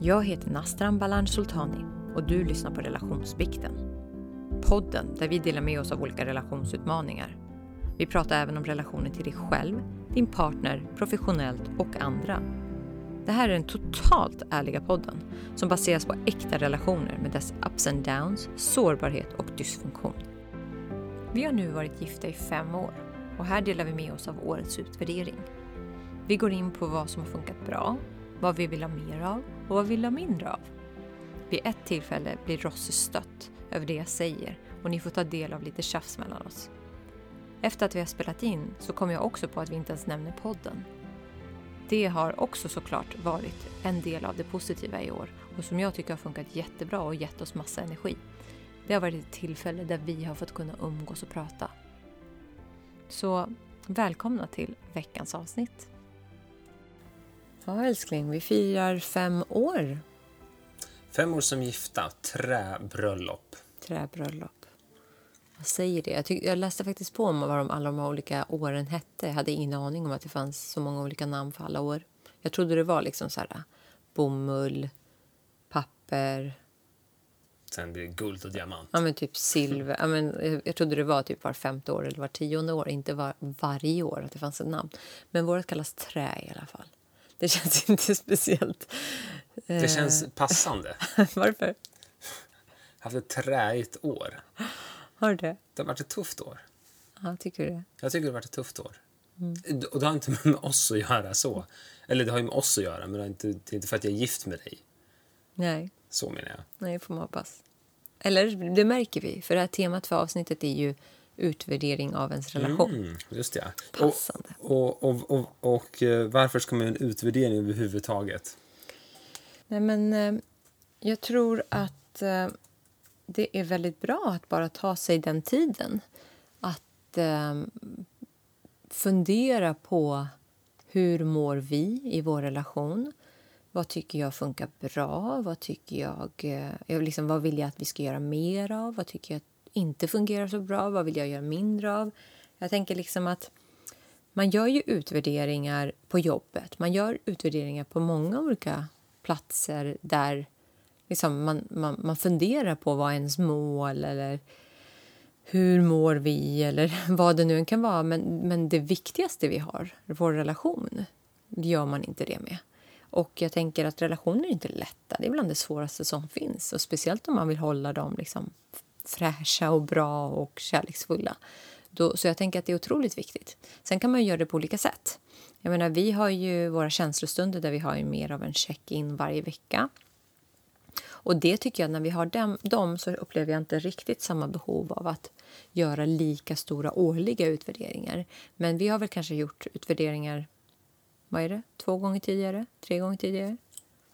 Jag heter Nastran Balan Sultani och du lyssnar på Relationsbikten. Podden där vi delar med oss av olika relationsutmaningar. Vi pratar även om relationen till dig själv, din partner, professionellt och andra. Det här är den totalt ärliga podden som baseras på äkta relationer med dess ups and downs, sårbarhet och dysfunktion. Vi har nu varit gifta i fem år och här delar vi med oss av årets utvärdering. Vi går in på vad som har funkat bra, vad vi vill ha mer av och vad vi vill ha mindre av. Vid ett tillfälle blir Rosse stött över det jag säger och ni får ta del av lite tjafs mellan oss. Efter att vi har spelat in så kom jag också på att vi inte ens nämner podden. Det har också såklart varit en del av det positiva i år och som jag tycker har funkat jättebra och gett oss massa energi. Det har varit ett tillfälle där vi har fått kunna umgås och prata. Så välkomna till veckans avsnitt. Ja älskling, vi firar fem år. Fem år som gifta, träbröllop. Träbröllop. Vad säger det? Jag, tyck, jag läste faktiskt på om vad de, alla de olika åren hette. Jag hade ingen aning om att det fanns så många olika namn för alla år. Jag trodde det var liksom så här bomull, papper. Sen blir det guld och diamant. Ja men typ silver. Ja, men jag, jag trodde det var typ var femte år eller var tionde år. Inte var, varje år att det fanns ett namn. Men vårt kallas trä i alla fall. Det känns inte speciellt... Det eh, känns passande. Varför? haft ett träigt år. Har du det? Det har varit ett tufft år. Ja, tycker du det? Jag tycker det har varit ett tufft år. Och det har inte med oss att göra så. Eller det har ju med oss att göra, men det, har inte, det är inte för att jag är gift med dig. Nej. Så menar jag. Nej, får man hoppas. Eller det märker vi, för det här temat för avsnittet är ju utvärdering av ens relation. Mm, just det. Passande. Och, och, och, och, eh, varför ska man göra en utvärdering överhuvudtaget? Nej, men eh, jag tror att eh, det är väldigt bra att bara ta sig den tiden. Att fundera på hur mår vi i vår relation? Vad tycker jag funkar bra? Vad tycker jag, jag liksom, vad vill jag att vi ska göra mer av? Vad tycker jag inte fungerar så bra? Vad vill jag göra mindre av? Jag tänker liksom att man gör ju utvärderingar på jobbet. Man gör utvärderingar på många olika platser där liksom man, man, man funderar på vad ens mål eller hur mår vi eller vad det nu än kan vara. Men, men det viktigaste vi har, vår relation, gör man inte det med. Och jag tänker att relationer är inte lätta. Det är bland det svåraste som finns. Och speciellt om man vill hålla dem liksom fräscha och bra och kärleksfulla. Då, så jag tänker att det är otroligt viktigt. Sen kan man göra det på olika sätt. Jag menar, vi har ju våra känslostunder där vi har ju mer av en check-in varje vecka. Och det tycker jag, när vi har dem, dem så upplever jag inte riktigt samma behov av att göra lika stora årliga utvärderingar. Men vi har väl kanske gjort utvärderingar, vad är det, två gånger tidigare, tre gånger tidigare.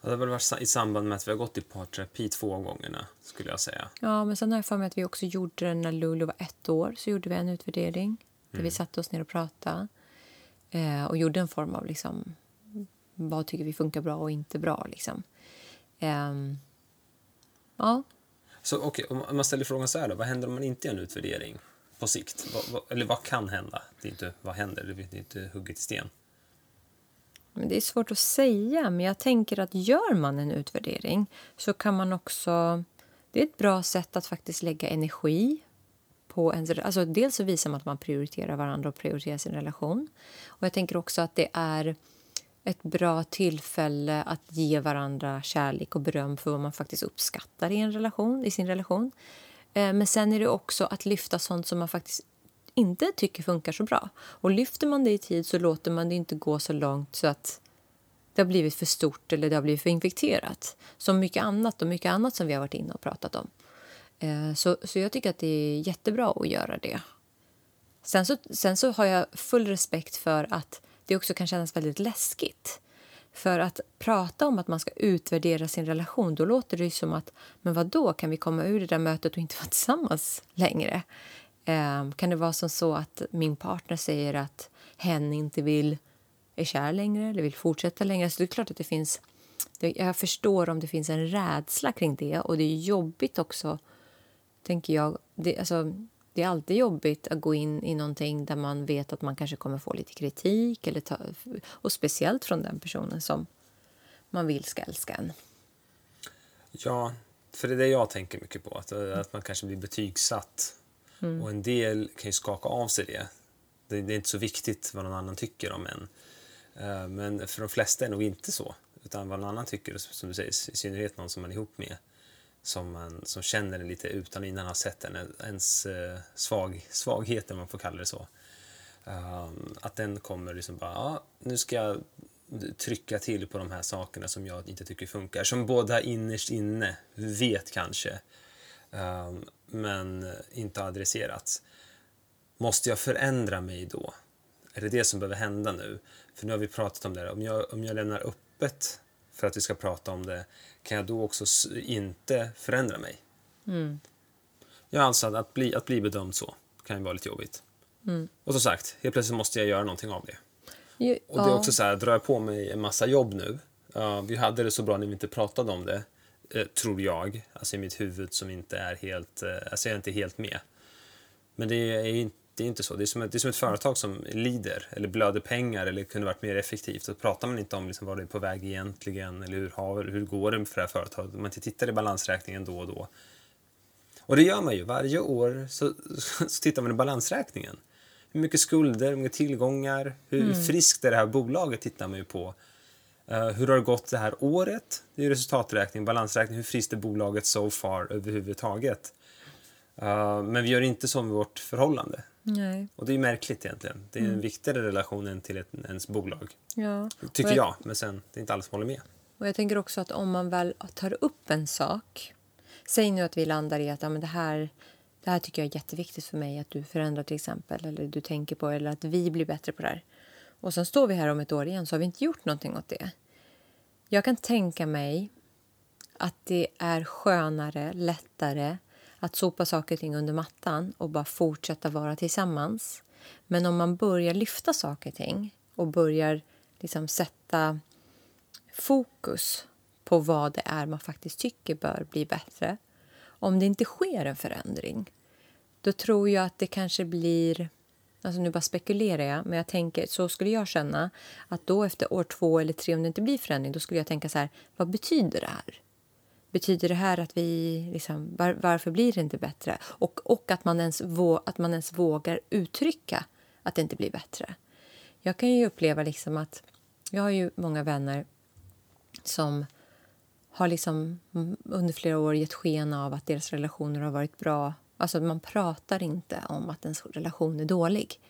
Det har väl varit i samband med att vi har gått i parterapi två gångerna, skulle jag säga. Ja, men sen har jag för mig att vi också gjorde det när Lulu var ett år, så gjorde vi en utvärdering där vi satte oss ner och pratade eh, och gjorde en form av liksom, vad tycker vi funkar bra och inte bra. Liksom. Ehm, ja, Så okej, om man ställer frågan så här då, vad händer om man inte gör en utvärdering på sikt? Vad, vad, eller vad kan hända? Det är inte vad händer, det är inte hugget i sten. Det är svårt att säga, men jag tänker att gör man en utvärdering så kan man också... Det är ett bra sätt att faktiskt lägga energi på en... Alltså dels så visar man att man prioriterar varandra och prioriterar sin relation. Och jag tänker också att det är ett bra tillfälle att ge varandra kärlek och beröm för vad man faktiskt uppskattar i en relation, i sin relation. Eh, men sen är det också att lyfta sånt som man faktiskt inte tycker funkar så bra. Och lyfter man det i tid så låter man det inte gå så långt så att det har blivit för stort eller det har blivit för infekterat. Som mycket annat och mycket annat som vi har varit inne och pratat om. Eh, så, så jag tycker att det är jättebra att göra det. Sen så, sen så har jag full respekt för att det också kan kännas väldigt läskigt. För att prata om att man ska utvärdera sin relation, då låter det ju som att men vad då kan vi komma ur det där mötet och inte vara tillsammans längre? Ehm, kan det vara som så att min partner säger att hen inte vill är kär längre eller vill fortsätta längre? Så det är klart att det finns... Jag förstår om det finns en rädsla kring det och det är jobbigt också, tänker jag. Det, alltså, det är alltid jobbigt att gå in i någonting där man vet att man kanske kommer få lite kritik. Eller ta, och speciellt från den personen som man vill ska älska en. Ja, för det är det jag tänker mycket på. Att, att man kanske blir betygsatt. Mm. Och en del kan ju skaka av sig det. det. Det är inte så viktigt vad någon annan tycker om en. Eh, men för de flesta är det nog inte så. Utan vad någon annan tycker, som du säger, i synnerhet någon som man är ihop med. Som, man, som känner den lite utan innan har sett en, ens eh, svag, svaghet, om man får kalla det så. Ehm, att den kommer liksom bara, ja, nu ska jag trycka till på de här sakerna som jag inte tycker funkar. Som båda innerst inne vet kanske, ehm, men inte har adresserats. Måste jag förändra mig då? Är det det som behöver hända nu? För nu har vi pratat om det. Om jag, om jag lämnar öppet för att vi ska prata om det, kan jag då också inte förändra mig? Mm. Ja, alltså att- att bli, att bli bedömd så kan ju vara lite jobbigt. Mm. Och som sagt, helt plötsligt måste jag göra någonting av det. Ju- Och det är också så här, drar jag på mig en massa jobb nu, ja, vi hade det så bra när vi inte pratade om det, tror jag, alltså i mitt huvud som inte är helt, eh, alltså jag är inte helt med. Men det är inte, det är inte så, det är, som ett, det är som ett företag som lider eller blöder pengar eller kunde varit mer effektivt. Så pratar man inte om liksom vad det är på väg egentligen eller hur, har, hur går det för det här företaget. Man tittar i balansräkningen då och då. Och det gör man ju, varje år så, så tittar man i balansräkningen. Hur mycket skulder, hur mycket tillgångar, hur friskt är det här bolaget tittar man ju på. Eh, hur har det gått det här året? Det är resultaträkning, balansräkning, hur friskt är bolaget so far överhuvudtaget? Eh, men vi gör inte så med vårt förhållande. Nej. Och det är märkligt egentligen. Det är en viktigare relation än till ett, ens bolag. Ja. Tycker Och jag, men sen, det är inte alla som håller med. Och jag tänker också att om man väl tar upp en sak. Säg nu att vi landar i att ja, men det, här, det här tycker jag är jätteviktigt för mig att du förändrar till exempel. Eller du tänker på eller att vi blir bättre på det här. Och sen står vi här om ett år igen så har vi inte gjort någonting åt det. Jag kan tänka mig att det är skönare, lättare att sopa saker och ting under mattan och bara fortsätta vara tillsammans. Men om man börjar lyfta saker och ting och börjar liksom sätta fokus på vad det är man faktiskt tycker bör bli bättre. Om det inte sker en förändring, då tror jag att det kanske blir... Alltså nu bara spekulerar jag, men jag tänker, så skulle jag känna att då efter år två eller tre, om det inte blir förändring, då skulle jag tänka så här, vad betyder det här? Betyder det här att vi... Liksom, var, varför blir det inte bättre? Och, och att, man ens vå, att man ens vågar uttrycka att det inte blir bättre. Jag kan ju uppleva liksom att... Jag har ju många vänner som har liksom under flera år gett sken av att deras relationer har varit bra. Alltså man pratar inte om att ens relation är dålig.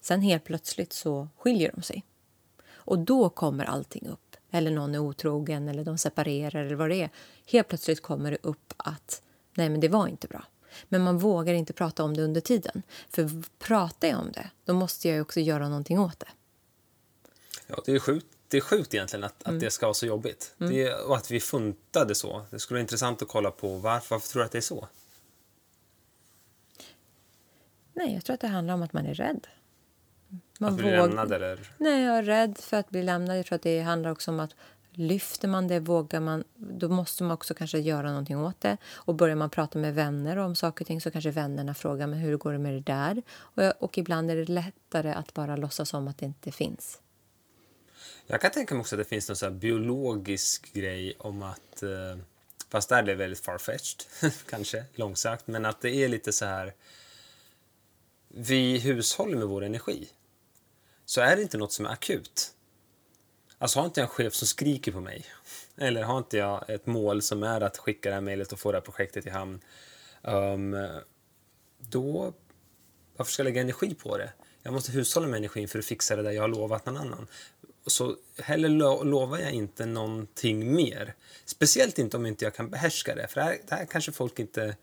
Sen helt plötsligt så skiljer de sig. Och då kommer allting upp. Eller någon är otrogen eller de separerar eller vad det är. Helt plötsligt kommer det upp att nej men det var inte bra. Men man vågar inte prata om det under tiden. För pratar jag om det, då måste jag också göra någonting åt det. Ja, det är sjukt. Det är sjukt egentligen att, att det ska vara så jobbigt. Det är, och att vi funtade så. Det skulle vara intressant att kolla på varför. Varför tror du att det är så? Nej, jag tror att det handlar om att man är rädd. Man att bli våg- lämnad eller? Nej, jag är rädd för att bli lämnad. Jag tror att det handlar också om att lyfter man det, vågar man, då måste man också kanske göra någonting åt det. Och börjar man prata med vänner om saker och ting så kanske vännerna frågar men hur går det med det där? Och, jag, och ibland är det lättare att bara låtsas om att det inte finns. Jag kan tänka mig också att det finns någon så biologisk grej om att, eh, fast där är det väldigt farfetched, kanske, långsökt, men att det är lite så här, vi hushåller med vår energi. Så är det inte något som är akut. Alltså har inte jag en chef som skriker på mig, eller har inte jag ett mål som är att skicka det här mejlet och få det här projektet i hamn, um, då varför ska jag lägga energi på det? Jag måste hushålla med energin för att fixa det där jag har lovat någon annan. Så heller lo lovar jag inte någonting mer. Speciellt inte om inte jag kan behärska det. För det här, det här kanske folk inte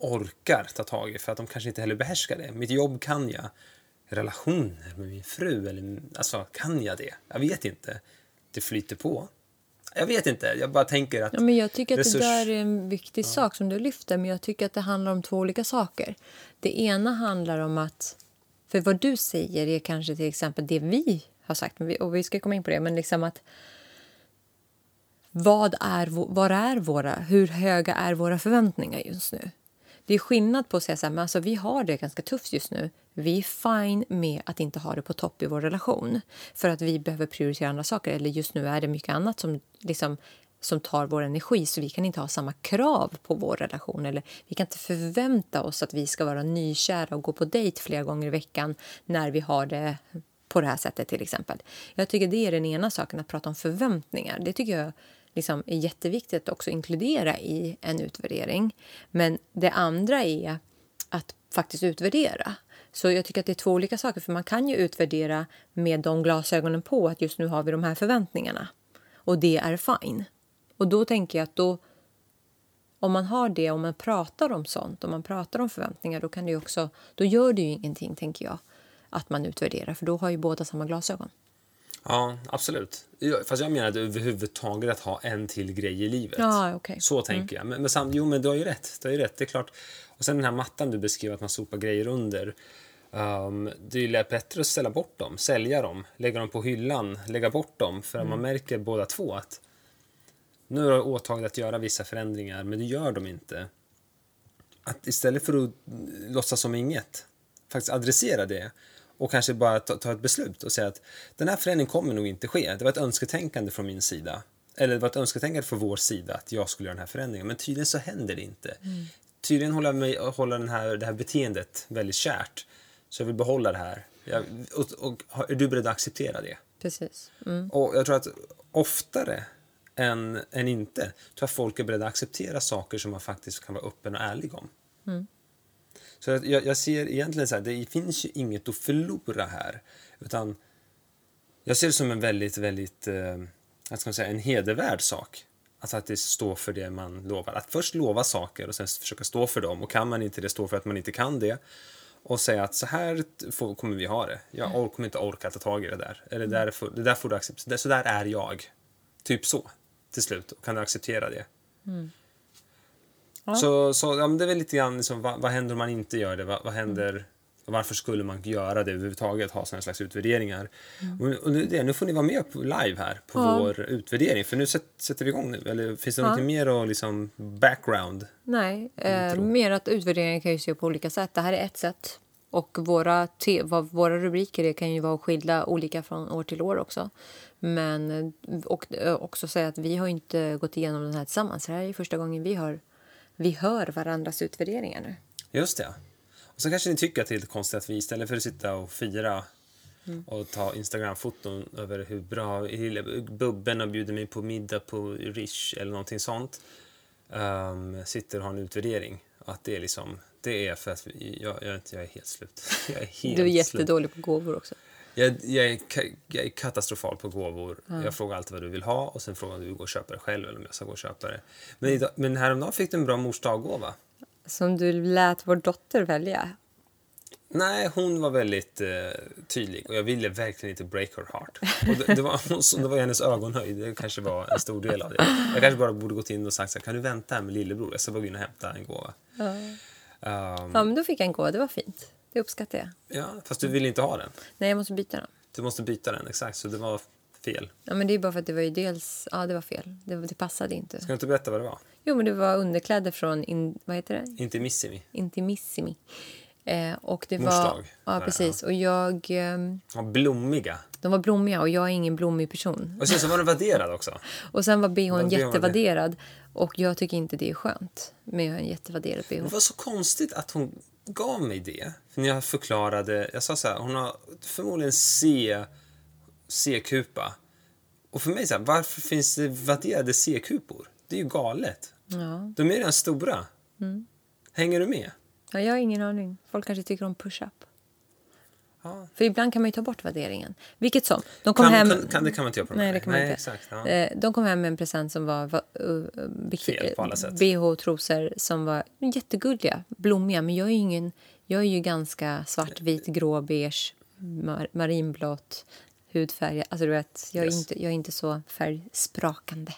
orkar ta tag i för att de kanske inte heller behärskar det. Mitt jobb kan jag. Relationer med min fru, eller, alltså kan jag det? Jag vet inte. Det flyter på. Jag vet inte, jag bara tänker att... Ja, men jag tycker att resurs- det där är en viktig sak som du lyfter, men jag tycker att det handlar om två olika saker. Det ena handlar om att, för vad du säger är kanske till exempel det vi har sagt, och vi ska komma in på det, men liksom att vad är, vad är våra, hur höga är våra förväntningar just nu? Det är skillnad på att säga så här, men alltså vi har det ganska tufft just nu. Vi är fine med att inte ha det på topp i vår relation. För att vi behöver prioritera andra saker. Eller just nu är det mycket annat som liksom som tar vår energi så vi kan inte ha samma krav på vår relation eller vi kan inte förvänta oss att vi ska vara nykära och gå på dejt flera gånger i veckan när vi har det på det här sättet till exempel. Jag tycker det är den ena saken, att prata om förväntningar. Det tycker jag liksom är jätteviktigt att också inkludera i en utvärdering. Men det andra är att faktiskt utvärdera. Så jag tycker att det är två olika saker, för man kan ju utvärdera med de glasögonen på att just nu har vi de här förväntningarna. Och det är fine. Och då tänker jag att då, om man har det, om man pratar om sånt, om man pratar om förväntningar, då kan det också, då gör det ju ingenting, tänker jag, att man utvärderar, för då har ju båda samma glasögon. Ja, absolut. Fast jag menar överhuvudtaget att ha en till grej i livet. Ja, okay. Så tänker mm. jag. Men, men sam, jo, men du har ju rätt. Du har ju rätt. Det är klart. Och sen den här mattan du beskriver att man sopar grejer under. Um, det är ju bättre att ställa bort dem, sälja dem, lägga dem på hyllan, lägga bort dem. För mm. man märker båda två att nu har du åtagit att göra vissa förändringar, men du gör dem inte. Att istället för att låtsas som inget, faktiskt adressera det och kanske bara ta, ta, ett beslut och säga att den här förändringen kommer nog inte ske. Det var ett önsketänkande från min sida. Eller det var ett önsketänkande från vår sida att jag skulle göra den här förändringen. Men tydligen så händer det inte. Mm. Tydligen håller mig, håller den här, det här beteendet väldigt kärt. Så jag vill behålla det här. Jag, och, och, är du beredd att acceptera det? Precis. Mm. Och jag tror att oftare än, än inte tror jag folk är beredda att acceptera saker som man faktiskt kan vara öppen och ärlig om. Mm. Så jag, jag ser egentligen så här, det finns ju inget att förlora här. Utan jag ser det som en väldigt, väldigt, eh, ska man säga, en hedervärd sak. Att faktiskt stå för det man lovar. Att först lova saker och sen försöka stå för dem. Och kan man inte det, stå för att man inte kan det. Och säga att så här får, kommer vi ha det. Jag mm. kommer inte orka ta tag i det där. Eller det där, får, det där får du acceptera. Så där är jag. Typ så. Till slut. Kan du acceptera det? Mm. Ja. Så, så ja, det är väl lite grann liksom, vad, vad, händer om man inte gör det? Vad, vad händer? Varför skulle man göra det överhuvudtaget? Ha sådana slags utvärderingar. Mm. Och, och det, nu får ni vara med på live här på ja. vår utvärdering. För nu sätter vi igång nu. Eller finns det ja. något mer att liksom background? Nej, eh, mer att utvärderingen kan ju se på olika sätt. Det här är ett sätt. Och våra, te, vad våra rubriker är, kan ju vara skilda olika från år till år också. Men och, också säga att vi har inte gått igenom den här tillsammans. Det här är första gången vi har vi hör varandras utvärderingar nu. Just det. Och så kanske ni tycker att det är lite konstigt att vi istället för att sitta och fira mm. och ta Instagram-foton över hur bra Bubben har bjudit mig på middag på Rish eller någonting sånt. Um, sitter och har en utvärdering. Att det är liksom, det är för att jag, jag, jag är helt slut. Är helt du är jättedålig på gåvor också. Jag, jag, är, jag är katastrofal på gåvor. Mm. Jag frågar alltid vad du vill ha och sen frågar om du går och köper det själv eller om jag ska gå och köpa det. Men, idag, men häromdagen fick du en bra mors daggåva. Som du lät vår dotter välja? Nej, hon var väldigt eh, tydlig och jag ville verkligen inte break her heart. Och det, det, var, det var hennes ögonhöjd, det kanske var en stor del av det. Jag kanske bara borde gått in och sagt så här, kan du vänta här med lillebror? Jag ska bara gå in och hämta en gåva. Ja. Um, ja, men då fick jag en gåva, det var fint. Det uppskattar jag. Ja, fast du vill inte ha den. Nej, jag måste byta den. Du måste byta den, exakt. Så det var fel. Ja, men det är bara för att det var ju dels... Ja, det var fel. Det, det passade inte. Ska du inte berätta vad det var? Jo, men det var underkläder från... In, vad heter det? Intimissimi. Intimissimi. Eh, och det Morsdag. var... Ja, precis. Och jag... Eh, ja, blommiga. De var blommiga och jag är ingen blommig person. Och sen så var den vadderad också. och sen var bhn jättevadderad. Och jag tycker inte det är skönt med en jättevadderad bh. Det var så konstigt att hon gav mig det. För när jag förklarade, jag sa så här, hon har förmodligen C, C-kupa. Och för mig så här, varför finns det vadderade C-kupor? Det är ju galet. Ja. De är redan stora. Mm. Hänger du med? Ja, jag har ingen aning. Folk kanske tycker om push-up. Ja. För ibland kan man ju ta bort värderingen. Vilket som. De kom kan, hem... kan, kan, det kan man inte göra på Nej, det kan man Nej, inte. Exakt, ja. Eh, de kom hem med en present som var uh, alla sätt. bh-trosor som var jättegulliga, blommiga. Men jag är ju, ingen, jag är ju ganska svartvit, grå, beige, mar marinblått, hudfärg. Alltså du vet, jag, yes. är inte, jag är inte så färgsprakande.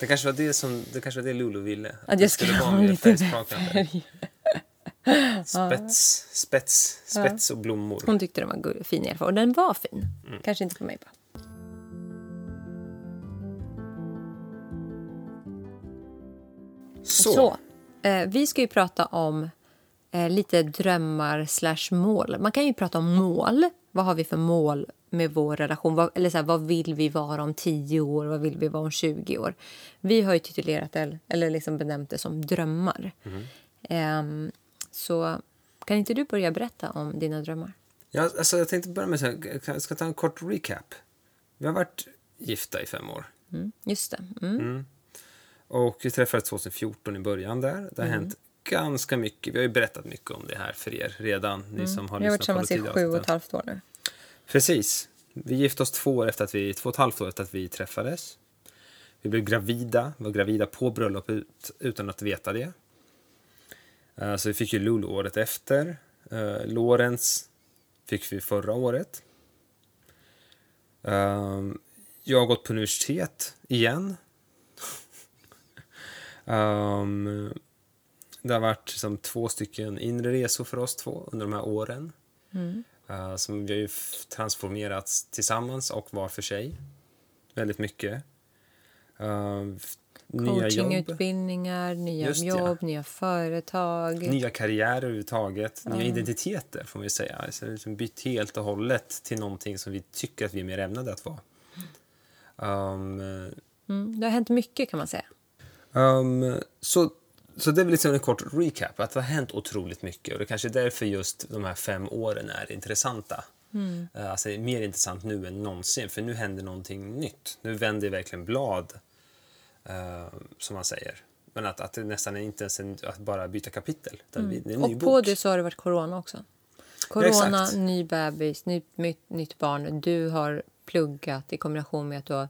Det kanske var det, som, det, kanske var det Lulu ville. Att, att jag skulle vara mer färgsprakande. Färg. Spets, spets, spets och blommor. Hon tyckte den var fin i alla fall. Och den var fin. Mm. Kanske inte på mig bara. Så. Så eh, vi ska ju prata om eh, lite drömmar slash mål. Man kan ju prata om mål. Vad har vi för mål med vår relation. Vad, eller så här, vad vill vi vara om 10 år? Vad vill vi vara om 20 år? Vi har ju titulerat det, eller liksom benämnt det som drömmar. Ehm, så kan inte du börja berätta om dina drömmar? Ja, alltså jag tänkte börja med jag ska ta en kort recap. Vi har varit gifta i fem år. Mm, just det. Mm. Och vi träffades 2014 i början där. Det har hänt ganska mycket. Vi har ju berättat mycket om det här för er redan. Ni som har Vi har varit tillsammans i sju och ett halvt år nu. Precis. Vi gifte oss två, år efter att vi, två och ett halvt år efter att vi träffades. Vi blev gravida, var gravida på bröllopet utan att veta det. Eh, Så vi fick ju Lulu året efter. Uh, Lorentz fick vi förra året. Ehm, jag har gått på universitet igen. Ehm, det har varit som två stycken inre resor för oss två under de här åren. Eh, som vi har ju transformerats tillsammans och var för sig. Väldigt mycket. Uh, jobb, Coachingutbildningar, nya Just ja. jobb, nya företag. nya karriärer överhuvudtaget, nya identiteter får man säga. Alltså, liksom bytt helt och hållet till någonting som vi tycker att vi är mer ämnade att vara. Um, Mm, det har hänt mycket kan man säga. Um, så, så det är väl liksom en kort recap, att det har hänt otroligt mycket och det kanske är därför just de här fem åren är intressanta. Mm. Alltså mer intressant nu än någonsin, för nu händer någonting nytt. Nu vänder verkligen blad, eh, som man säger. Men att, att det nästan är inte ens en, att bara byta kapitel, ny Och på bok. det så har det varit corona också. Ja, Corona, exakt. ny bebis, nytt, nytt, nytt barn. Du har pluggat i kombination med att du har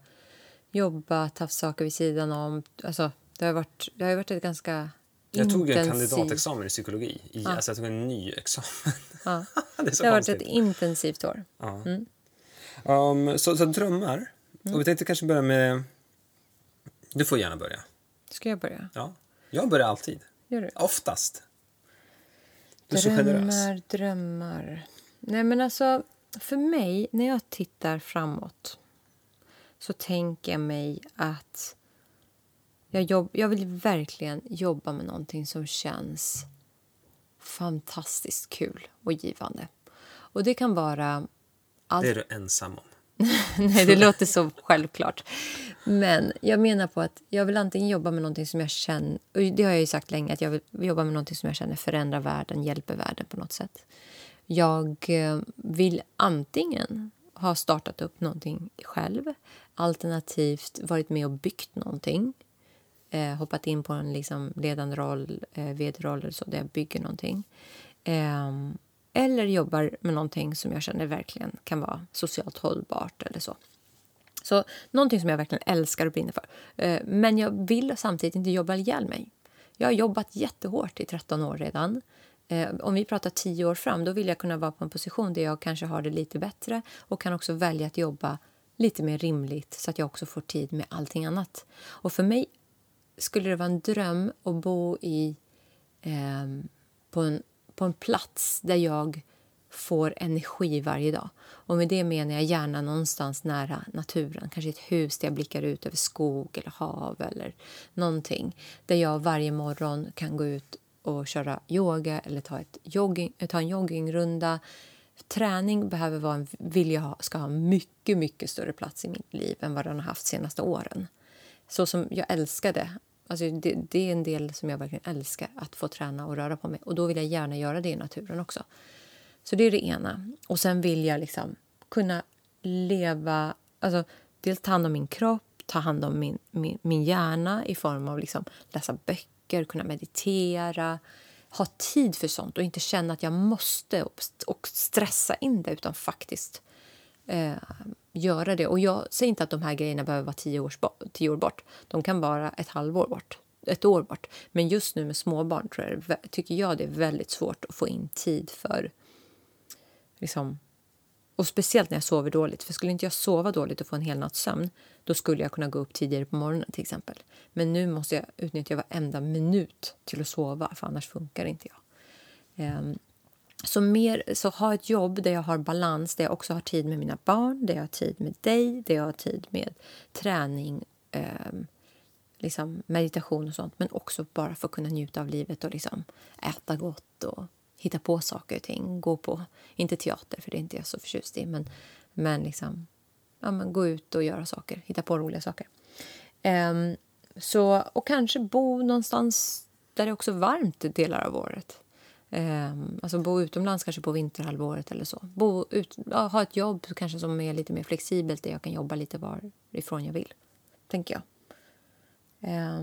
jobbat, haft saker vid sidan om. Alltså, det har varit, det har ju varit ett ganska Jag tog en kandidatexamen i psykologi, i, alltså jag tog en ny examen. Ja. det är så Det har varit konstigt. ett intensivt år. Ja. Um, så, så drömmar. Och vi tänkte kanske börja med... Du får gärna börja. Ska jag börja? Ja. Jag börjar alltid. Gör du? Oftast. Du är så generös. Drömmar, drömmar. Nej, men alltså, för mig, när jag tittar framåt så tänker jag mig att jag, jobb, jag vill verkligen jobba med någonting som känns fantastiskt kul och givande. Och det kan vara allt Det är du ensam om. Nej, det låter så självklart. Men jag menar på att jag vill antingen jobba med någonting som jag känner... Och det har jag ju sagt länge, att jag vill jobba med någonting som jag känner förändrar världen, hjälper världen på något sätt. Jag eh, vill antingen ha startat upp någonting själv alternativt varit med och byggt någonting. Eh, hoppat in på en liksom ledande roll, eh, vd-roll eller så, där jag bygger någonting. Ehm, eller jobbar med någonting som jag känner verkligen kan vara socialt hållbart eller så. Så någonting som jag verkligen älskar och brinner för. Eh, men jag vill samtidigt inte jobba ihjäl mig. Jag har jobbat jättehårt i 13 år redan. Eh, om vi pratar 10 år fram, då vill jag kunna vara på en position där jag kanske har det lite bättre och kan också välja att jobba lite mer rimligt så att jag också får tid med allting annat. Och för mig skulle det vara en dröm att bo i eh, på, en, på en plats där jag får energi varje dag. Och med det menar jag gärna någonstans nära naturen. Kanske ett hus där jag blickar ut över skog eller hav eller någonting. Där jag varje morgon kan gå ut och köra yoga eller ta, ett jogging, ta en joggingrunda. Träning behöver vara en, vill jag ha, ska ha mycket, mycket större plats i mitt liv än vad den har haft de senaste åren. Så som jag älskade. Alltså det, det är en del som jag verkligen älskar, att få träna och röra på mig. Och då vill jag gärna göra det i naturen också. Så det är det ena. Och sen vill jag liksom kunna leva, alltså dels ta hand om min kropp, ta hand om min, min, min hjärna i form av liksom läsa böcker, kunna meditera, ha tid för sånt och inte känna att jag måste och, stressa in det utan faktiskt eh, göra det. Och jag säger inte att de här grejerna behöver vara tio, års tio år bort. De kan vara ett halvår bort, ett år bort. Men just nu med småbarn tror jag, tycker jag det är väldigt svårt att få in tid för liksom, och speciellt när jag sover dåligt. För skulle inte jag sova dåligt och få en hel natts sömn, då skulle jag kunna gå upp tidigare på morgonen till exempel. Men nu måste jag utnyttja varenda minut till att sova, för annars funkar inte jag. Um, så, mer, så ha ett jobb där jag har balans, där jag också har tid med mina barn, där jag har tid med dig, där jag har tid med träning, eh, liksom meditation och sånt. Men också bara för att kunna njuta av livet och liksom äta gott och hitta på saker och ting. Gå på, inte teater för det är inte jag så förtjust i, men Men liksom, ja, men gå ut och göra saker, hitta på roliga saker. Eh, så, och kanske bo någonstans där det också är varmt delar av året. Eh, alltså bo utomlands kanske på vinterhalvåret eller så. Bo ut, ja, ha ett jobb kanske som är lite mer flexibelt där jag kan jobba lite varifrån jag vill, tänker jag. Eh,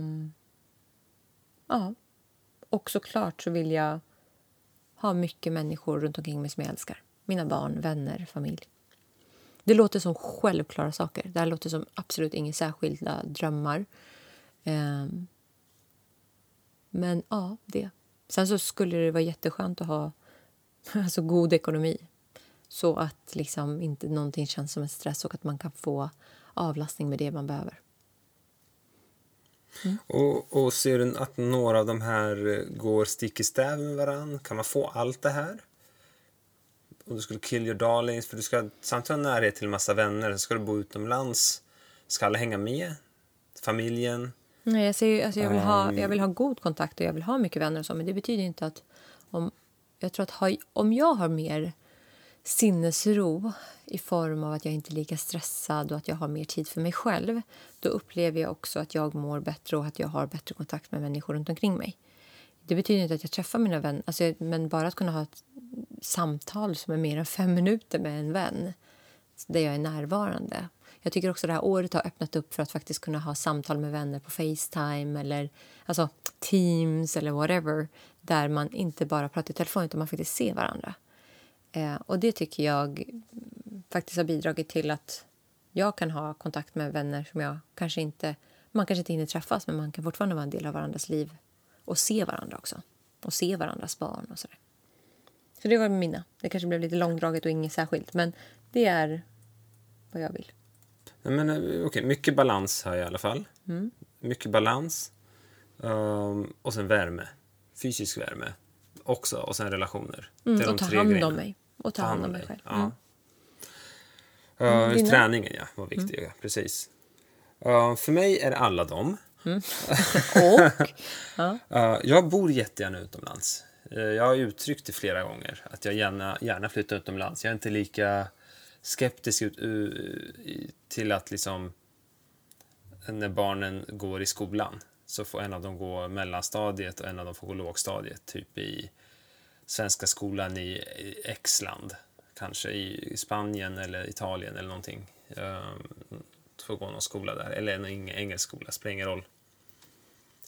ja. Och såklart så vill jag ha mycket människor runt omkring mig som jag älskar. Mina barn, vänner, familj. Det låter som självklara saker. Det här låter som absolut inga särskilda drömmar. Eh, men ja, det. Sen så skulle det vara jätteskönt att ha alltså, god ekonomi så att liksom inte någonting känns som en stress och att man kan få avlastning med det man behöver. Mm. Och, och ser du att några av de här eh, går stick i stäv med varandra? Kan man få allt det här? Om du skulle kill your darlings, för du ska samtidigt ha närhet till en massa vänner, ska du bo utomlands. Ska alla hänga med? Familjen? Nej, jag, ser, alltså jag, vill ha, jag vill ha god kontakt och jag vill ha mycket vänner och så, men det betyder inte att om, jag tror att ha, om jag har mer sinnesro i form av att jag inte är lika stressad och att jag har mer tid för mig själv då upplever jag också att jag mår bättre och att jag har bättre kontakt med människor runt omkring mig. Det betyder inte att jag träffar mina vänner, alltså, men bara att kunna ha ett samtal som är mer än fem minuter med en vän där jag är närvarande. Jag tycker också det här året har öppnat upp för att faktiskt kunna ha samtal med vänner på Facetime eller alltså Teams eller whatever där man inte bara pratar i telefon utan man faktiskt ser varandra. Eh, och det tycker jag faktiskt har bidragit till att jag kan ha kontakt med vänner som jag kanske inte... Man kanske inte hinner träffas, men man kan fortfarande vara en del av varandras liv och se varandra också. Och se varandras barn och sådär. Så det var mina. Det kanske blev lite långdraget och inget särskilt, men det är vad jag vill. Men, eh, okay, mycket balans här i alla fall. Mm. Mycket balans. Um, och sen värme. Fysisk värme också. Och sen relationer. Mm, är och de ta hand grejerna. om mig. Och ta, ta hand om mig själv. Ja. Mm. Uh, träningen, ja, var viktig. Mm. Precis. Uh, för mig är det alla dem. Mm. och? ja. uh, jag bor jättegärna utomlands. jag har uttryckt det flera gånger, att jag gärna, gärna flyttar utomlands. Jag är inte lika skeptisk ut, till att liksom när barnen går i skolan så får en av dem gå mellanstadiet och en av dem får gå lågstadiet, typ i svenska skolan i X-land, kanske i Spanien eller Italien eller någonting. Um, får gå någon skola där, eller en engelsk skola, spelar ingen roll.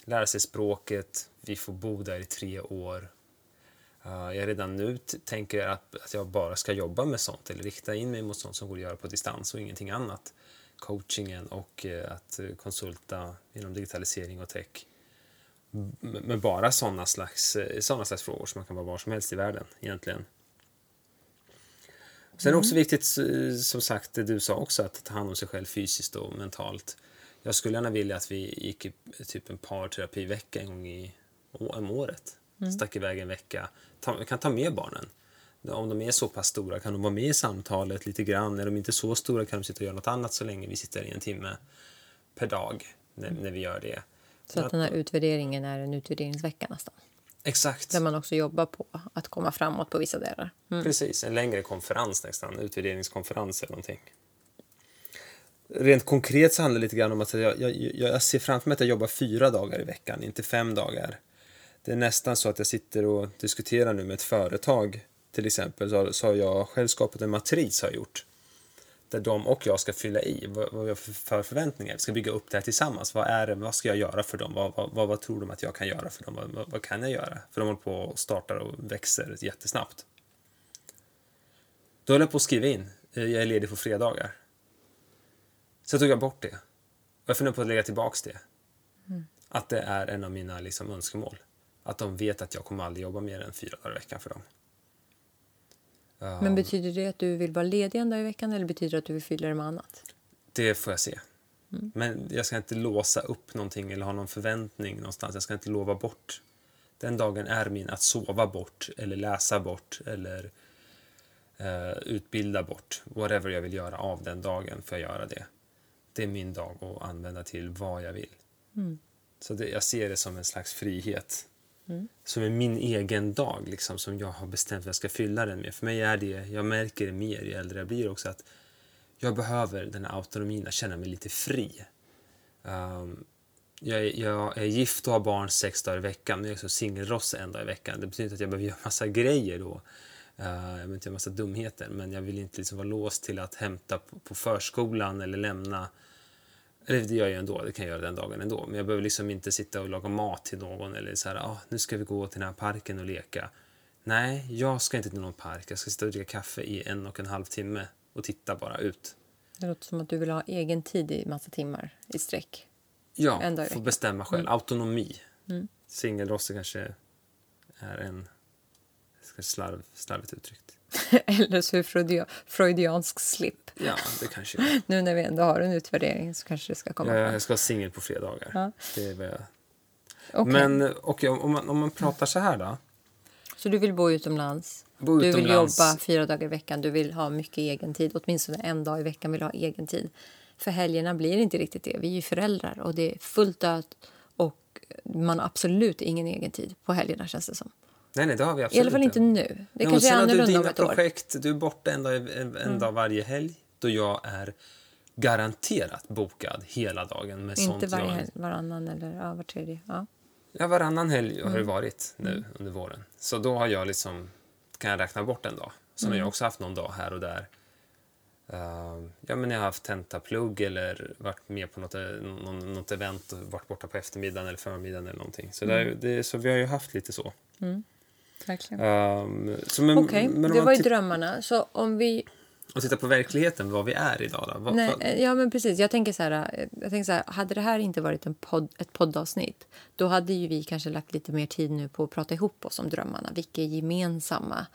Lära sig språket, vi får bo där i tre år. Uh, jag redan nu tänker att, att jag bara ska jobba med sånt eller rikta in mig mot sånt som går att göra på distans och ingenting annat. Coachingen och uh, att konsulta inom digitalisering och tech med bara sådana slags, eh, såna slags frågor som man kan vara var som helst i världen egentligen. Sen är det också mm. viktigt, som sagt, det du sa också, att ta hand om sig själv fysiskt och mentalt. Jag skulle gärna vilja att vi gick i typ en parterapivecka en gång i, om året. Mm. Stack iväg en vecka. Ta, kan ta med barnen. Om de är så pass stora kan de vara med i samtalet lite grann. Är de inte så stora kan de sitta och göra något annat så länge vi sitter i en timme per dag när, när vi gör det. Så att den här utvärderingen är en utvärderingsvecka nästan. Exakt. Där man också jobbar på att komma framåt på vissa delar. Mm. Precis, en längre konferens nästan, utvärderingskonferens eller någonting. Rent konkret så handlar det lite grann om att jag, jag, jag ser framför mig att jag jobbar fyra dagar i veckan, inte fem dagar. Det är nästan så att jag sitter och diskuterar nu med ett företag till exempel så har, så har jag själv skapat en matris har jag gjort där de och jag ska fylla i vad, vad vi har för förväntningar. Vi ska bygga upp det här tillsammans. Vad, är det, vad ska jag göra för dem? Vad, vad, vad, tror de att jag kan göra för dem? Vad, vad, kan jag göra? För de håller på och startar och växer jättesnabbt. Då höll jag på att skriva in. Eh, jag är ledig på fredagar. Så tog jag bort det. Och jag funderar på att lägga tillbaka det. Mm. Att det är en av mina liksom, önskemål. Att de vet att jag kommer aldrig jobba mer än fyra dagar i veckan för dem. Men betyder det att du vill vara ledig en dag i veckan eller betyder det att du vill fylla det med annat? Det får jag se. Mm. Men jag ska inte låsa upp någonting eller ha någon förväntning någonstans. Jag ska inte lova bort. Den dagen är min att sova bort eller läsa bort eller uh, utbilda bort. Whatever jag vill göra av den dagen får jag göra det. Det är min dag att använda till vad jag vill. Mm. Så det, jag ser det som en slags frihet. Mm. Som är min egen dag, liksom, som jag har bestämt vad jag ska fylla den med. För mig är det, jag märker det mer ju äldre jag blir också, att jag behöver den här autonomin, att känna mig lite fri. Um, jag, jag, är gift och har barn sex dagar i veckan, men jag är också singelrosse en dag i veckan. Det betyder inte att jag behöver göra massa grejer då. Uh, jag behöver inte göra massa dumheter, men jag vill inte liksom vara låst till att hämta på, på förskolan eller lämna eller det gör jag ändå, det kan jag göra den dagen ändå. Men jag behöver liksom inte sitta och laga mat till någon eller så här, ah, nu ska vi gå till den här parken och leka. Nej, jag ska inte till någon park. Jag ska sitta och dricka kaffe i en och en halv timme och titta bara ut. Det låter som att du vill ha egen tid i massa timmar i sträck. Ja, få bestämma själv. Mm. Autonomi. Mm. Singelrosse kanske är en slarv, slarvigt uttryckt. Eller så är freudiansk slip. Ja, det kanske är. Nu när vi ändå har en utvärdering så kanske det ska komma ja, Jag ska vara singel på fredagar. Ja. Det är jag... Okay. Men okay, om, man, om man pratar så här då. Så du vill bo utomlands? Bo du utomlands. vill jobba fyra dagar i veckan, du vill ha mycket egen tid. Åtminstone en dag i veckan vill du ha egen tid. För helgerna blir inte riktigt det. Vi är ju föräldrar och det är fullt dött och man har absolut ingen egen tid på helgerna känns det som. Nej, nej, det har vi absolut I alla fall inte nu. Det ja, kanske är annorlunda om ett projekt, år. Du är borta en dag, en, mm. dag varje helg då jag är garanterat bokad hela dagen med inte varje helg, varannan eller ja, var tredje. Ja. Ja, varannan helg har det mm. varit nu mm. under våren. Så då har jag liksom, kan jag räkna bort en dag. Sen mm. har jag också haft någon dag här och där. Uh, ja, men jag har haft tentaplugg eller varit med på något, eh, någon, något event och varit borta på eftermiddagen eller förmiddagen eller någonting. Så, mm. där, det, så vi har ju haft lite så. Mm. Verkligen. Um, Okej, okay. det var ju drömmarna. Så om vi och titta på verkligheten, vad vi är idag. Då. Vad, Nej, vad... Ja, men precis. Jag tänker, så här, jag tänker så här, hade det här inte varit en podd, ett poddavsnitt då hade ju vi kanske lagt lite mer tid nu på att prata ihop oss om drömmarna. Vilka är gemensamma?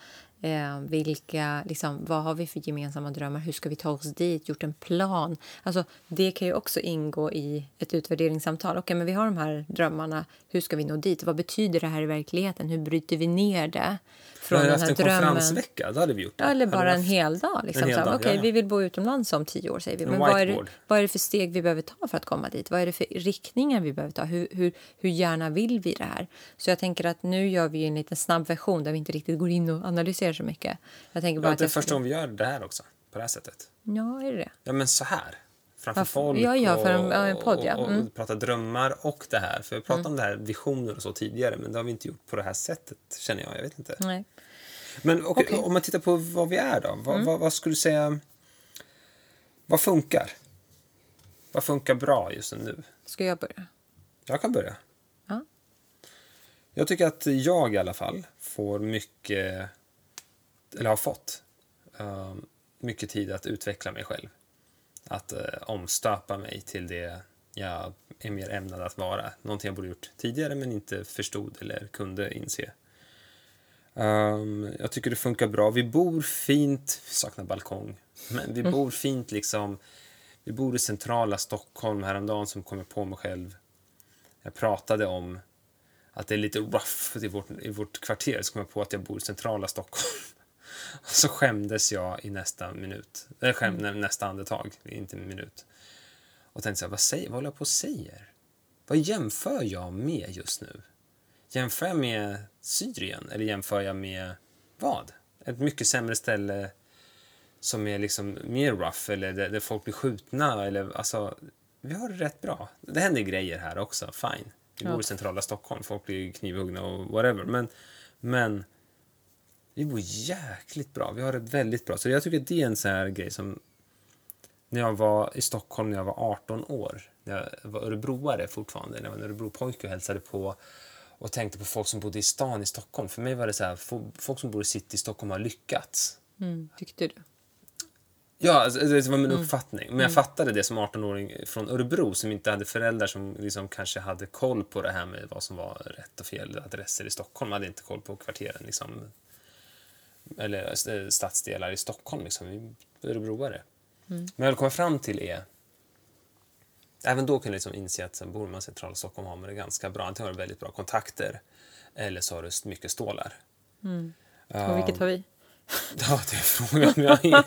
Eh, vilka, liksom, vad har vi för gemensamma drömmar? Hur ska vi ta oss dit? Gjort en plan? Alltså, det kan ju också ingå i ett utvärderingssamtal. okay, men vi har de här drömmarna. Hur ska vi nå dit? Vad betyder det här i verkligheten? Hur bryter vi ner det? Från den här en drömmen. konferensvecka, då hade vi gjort det. eller bara en hel dag. Liksom. Hel dag okay, ja, ja. Vi vill bo utomlands om tio år, säger vi. Men vad är, det, vad är det för steg vi behöver ta för att komma dit? Vad är det för riktningar vi behöver ta? Hur, hur, hur gärna vill vi det här? Så jag tänker att nu gör vi en liten snabb version där vi inte riktigt går in och analyserar så mycket. Jag tänker bara ja, det är första gången vi gör det här också, på det här sättet. Ja, är det det? Ja, men så här framför folk ja, ja, för en, en podd, ja. mm. och, och prata drömmar och det här. För vi pratade mm. om det här visioner och så tidigare men det har vi inte gjort på det här sättet känner jag. Jag vet inte. Nej. Men okay, okay. om man tittar på vad vi är då. Vad, mm. vad, vad, skulle du säga, vad funkar? Vad funkar bra just nu? Ska jag börja? Jag kan börja. Ja. Jag tycker att jag i alla fall får mycket, eller har fått, uh, mycket tid att utveckla mig själv. Att uh, omstöpa mig till det jag är mer ämnad att vara. Någonting jag borde gjort tidigare men inte förstod eller kunde inse. Um, jag tycker det funkar bra. Vi bor fint, vi saknar balkong, men vi mm. bor fint liksom. Vi bor i centrala Stockholm. Häromdagen som jag på mig själv. Jag pratade om att det är lite rough i vårt, i vårt kvarter. Så kom jag på att jag bor i centrala Stockholm. Så skämdes jag i nästa minut. Eller skäm, mm. nästa andetag, inte minut. Och tänkte så här, vad, säger, vad håller jag på och säger? Vad jämför jag med just nu? Jämför jag med Syrien eller jämför jag med vad? Ett mycket sämre ställe som är liksom mer rough eller där, där folk blir skjutna eller alltså vi har det rätt bra. Det händer grejer här också, fine. Vi bor i centrala Stockholm, folk blir knivhuggna och whatever. Men, men vi bor jäkligt bra. Vi har det väldigt bra. Så jag tycker det är en sån här grej som när jag var i Stockholm när jag var 18 år, när jag var örebroare fortfarande, när jag var en örebropojke och hälsade på och tänkte på folk som bodde i stan i Stockholm. För mig var det så här, folk som bor i city i Stockholm har lyckats. Mm, tyckte du? Ja, alltså, det var min mm. uppfattning. Men jag mm. fattade det som 18-åring från Örebro som inte hade föräldrar som liksom kanske hade koll på det här med vad som var rätt och fel adresser i Stockholm. hade inte koll på kvarteren liksom. Eller eh, stadsdelar i Stockholm liksom. Vi Örebroare. Mm. Men jag vill komma fram till är även då kan du liksom inse att bor man i centrala Stockholm har man det ganska bra. Antingen har du väldigt bra kontakter eller så har du mycket stålar. Mm. Och vilket har vi? Ja, det är frågan. Jag,